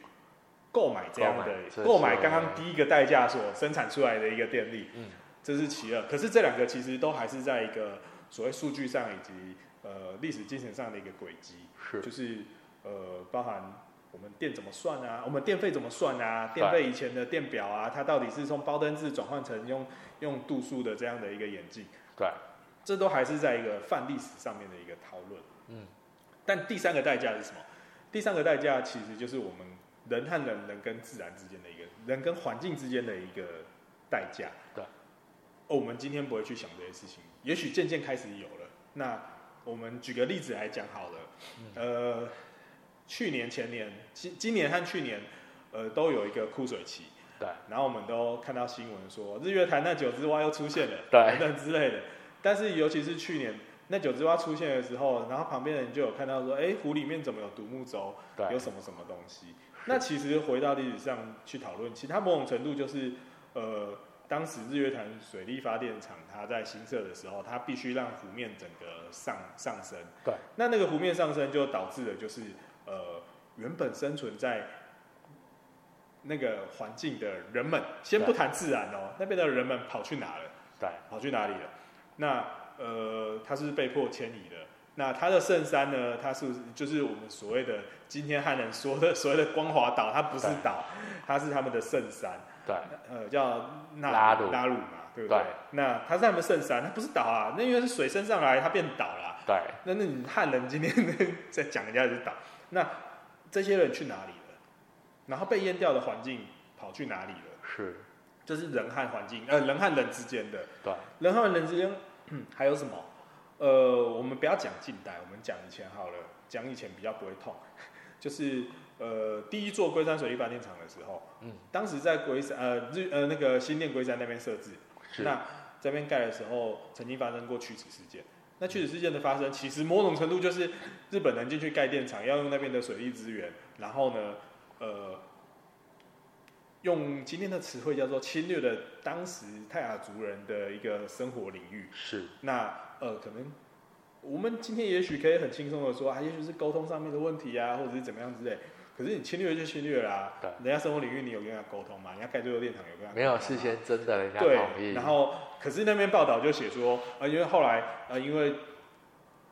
购买这样的购买刚刚第一个代价所生产出来的一个电力，嗯，这是其二。可是这两个其实都还是在一个所谓数据上以及呃历史精神上的一个轨迹，是就是呃包含。我们电怎么算啊？我们电费怎么算啊？电费以前的电表啊，它到底是从包灯制转换成用用度数的这样的一个演进？对，这都还是在一个泛历史上面的一个讨论。嗯，但第三个代价是什么？第三个代价其实就是我们人和人、人跟自然之间的一个人跟环境之间的一个代价。对，哦，我们今天不会去想这些事情，也许渐渐开始有了。那我们举个例子来讲好了，嗯、呃。去年、前年、今今年和去年，呃，都有一个枯水期。对。然后我们都看到新闻说，日月潭那九只蛙又出现了，对，等等之类的。但是尤其是去年那九只蛙出现的时候，然后旁边的人就有看到说，哎，湖里面怎么有独木舟？对。有什么什么东西？那其实回到历史上去讨论，其实它某种程度就是，呃，当时日月潭水力发电厂它在新设的时候，它必须让湖面整个上上升。对。那那个湖面上升就导致了就是。呃，原本生存在那个环境的人们，先不谈自然哦，那边的人们跑去哪了？对，跑去哪里了？那呃，他是被迫迁移的。那他的圣山呢？他是就是我们所谓的今天汉人说的所谓的光华岛，它不是岛，它是他们的圣山。对，呃，叫那拉鲁拉鲁嘛，对不对？对，那它是他们圣山，它不是岛啊。那因为是水升上来，它变岛了。对，那那你汉人今天在讲人家是岛。那这些人去哪里了？然后被淹掉的环境跑去哪里了？是，就是人和环境，呃，人和人之间的。对，人和人之间，嗯，还有什么？呃，我们不要讲近代，我们讲以前好了，讲以前比较不会痛。就是呃，第一座龟山水力发电厂的时候，嗯，当时在龟山，呃，日，呃，那个新店龟山那边设置，是，那这边盖的时候，曾经发生过屈指事件。那屈指事件的发生，其实某种程度就是日本人进去盖电厂，要用那边的水利资源，然后呢，呃，用今天的词汇叫做侵略了当时泰雅族人的一个生活领域。是。那呃，可能我们今天也许可以很轻松的说啊，也许是沟通上面的问题啊，或者是怎么样之类。可是你侵略就侵略啦、人家生活领域你有跟他沟通吗？人家盖这个电厂有跟他通？没有事先真的人家同意。对，然后可是那边报道就写说，呃，因为后来呃，因为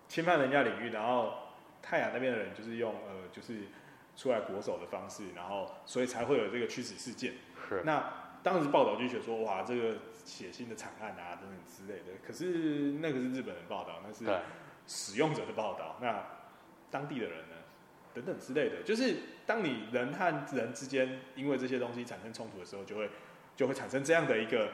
侵犯人家领域，然后泰雅那边的人就是用呃，就是出来国手的方式，然后所以才会有这个驱使事件。是。那当时报道就写说，哇，这个血腥的惨案啊等等之类的。可是那个是日本人报道，那是使用者的报道。那当地的人呢？等等之类的，就是当你人和人之间因为这些东西产生冲突的时候，就会就会产生这样的一个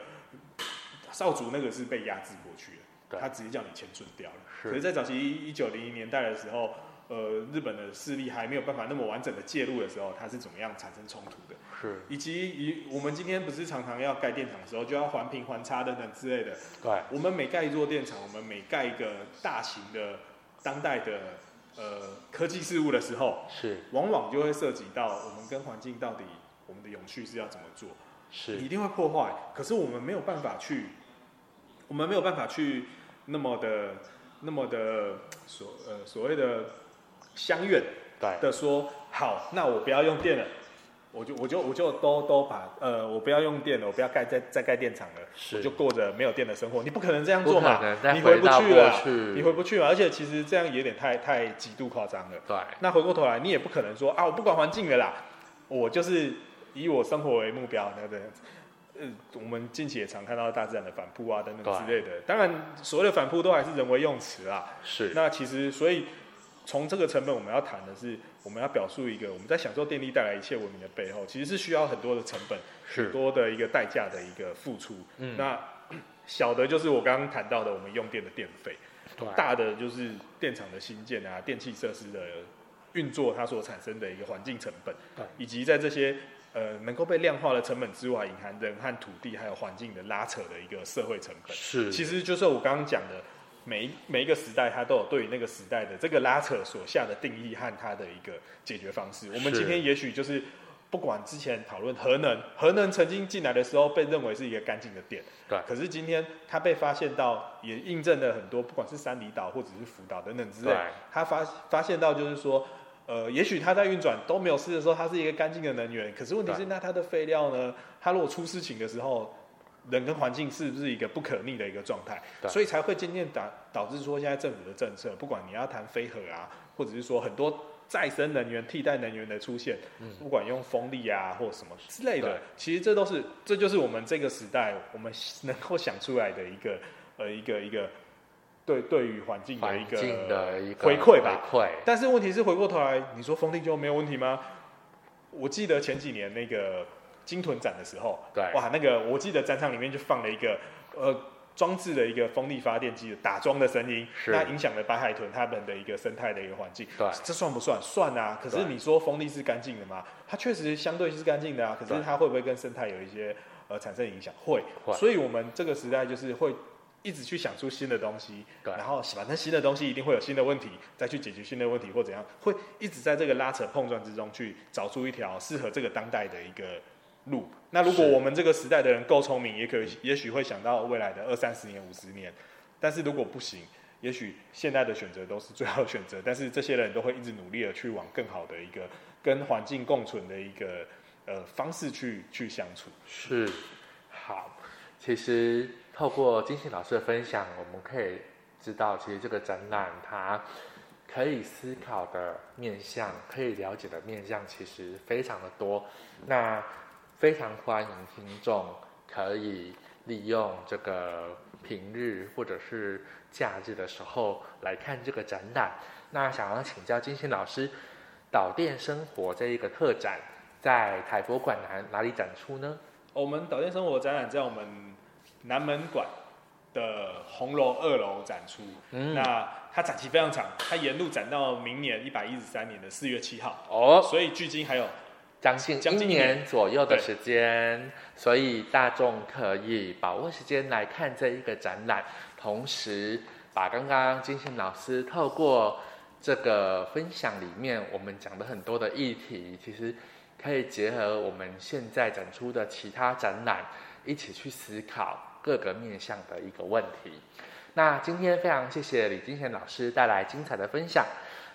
少主，那个是被压制过去的，他直接叫你迁村掉了。所以在早期一九零零年代的时候，呃，日本的势力还没有办法那么完整的介入的时候，它是怎么样产生冲突的？是，以及以我们今天不是常常要盖电厂的时候，就要环评环差等等之类的。对，我们每盖一座电厂，我们每盖一个大型的当代的。呃，科技事务的时候，是往往就会涉及到我们跟环境到底我们的永续是要怎么做，是一定会破坏。可是我们没有办法去，我们没有办法去那么的那么的所呃所谓的相愿的说，好，那我不要用电了。我就我就我就都都把呃，我不要用电了，我不要盖再再盖电厂了，我就过着没有电的生活。你不可能这样做嘛，你回不去了，你回不去了。而且其实这样有点太太极度夸张了。对。那回过头来，你也不可能说啊，我不管环境了啦，我就是以我生活为目标，那个呃，我们近期也常看到大自然的反扑啊等等之类的。当然，所谓的反扑都还是人为用词啊。是。那其实所以。从这个成本，我们要谈的是，我们要表述一个我们在享受电力带来一切文明的背后，其实是需要很多的成本，很多的一个代价的一个付出。嗯，那小的就是我刚刚谈到的，我们用电的电费；大的就是电厂的新建啊，电气设施的运作，它所产生的一个环境成本，以及在这些呃能够被量化的成本之外，隐含人和土地还有环境的拉扯的一个社会成本。是，其实就是我刚刚讲的。每一每一个时代，它都有对于那个时代的这个拉扯所下的定义和它的一个解决方式。我们今天也许就是不管之前讨论核能，核能曾经进来的时候被认为是一个干净的点，对。可是今天它被发现到，也印证了很多，不管是三里岛或者是福岛等等之类，它发发现到就是说，呃，也许它在运转都没有事的时候，它是一个干净的能源。可是问题是，那它的废料呢？它如果出事情的时候，人跟环境是不是一个不可逆的一个状态？所以才会渐渐导导致说，现在政府的政策，不管你要谈非核啊，或者是说很多。再生能源、替代能源的出现，不管用风力啊或什么之类的，其实这都是，这就是我们这个时代我们能够想出来的一个呃一个一个对对于环境的一个回馈吧。回馈。但是问题是回过头来，你说风力就没有问题吗？我记得前几年那个鲸豚展的时候，对，哇，那个我记得展场里面就放了一个呃。装置的一个风力发电机的打桩的声音，那影响了白海豚它们的一个生态的一个环境。对，这算不算？算啊。可是你说风力是干净的吗？它确实相对是干净的啊。可是它会不会跟生态有一些呃产生影响？会。所以我们这个时代就是会一直去想出新的东西，然后反正新的东西一定会有新的问题，再去解决新的问题或怎样，会一直在这个拉扯碰撞之中去找出一条适合这个当代的一个。路，那如果我们这个时代的人够聪明，也可以，也许会想到未来的二三十年、五十年。但是如果不行，也许现在的选择都是最好的选择。但是这些人都会一直努力的去往更好的一个跟环境共存的一个呃方式去去相处。是，好。其实透过金星老师的分享，我们可以知道，其实这个展览它可以思考的面向，可以了解的面向，其实非常的多。那非常欢迎听众可以利用这个平日或者是假日的时候来看这个展览。那想要请教金星老师，岛电生活这一个特展在台博馆南哪里展出呢？我们岛电生活展览在我们南门馆的红楼二楼展出。嗯，那它展期非常长，它沿路展到明年一百一十三年的四月七号。哦，所以距今还有。将近一年左右的时间，所以大众可以把握时间来看这一个展览，同时把刚刚金星老师透过这个分享里面我们讲的很多的议题，其实可以结合我们现在展出的其他展览，一起去思考各个面向的一个问题。那今天非常谢谢李金贤老师带来精彩的分享，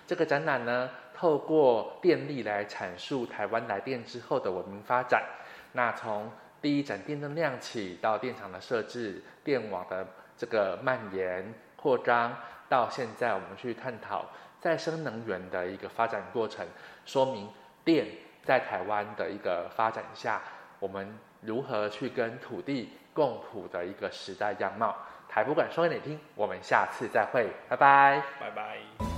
这个展览呢，透过电力来阐述台湾来电之后的文明发展。那从第一盏电灯亮起到电厂的设置、电网的这个蔓延扩张，到现在我们去探讨再生能源的一个发展过程，说明电在台湾的一个发展下，我们如何去跟土地共谱的一个时代样貌。台博馆说给你听，我们下次再会，拜拜，拜拜。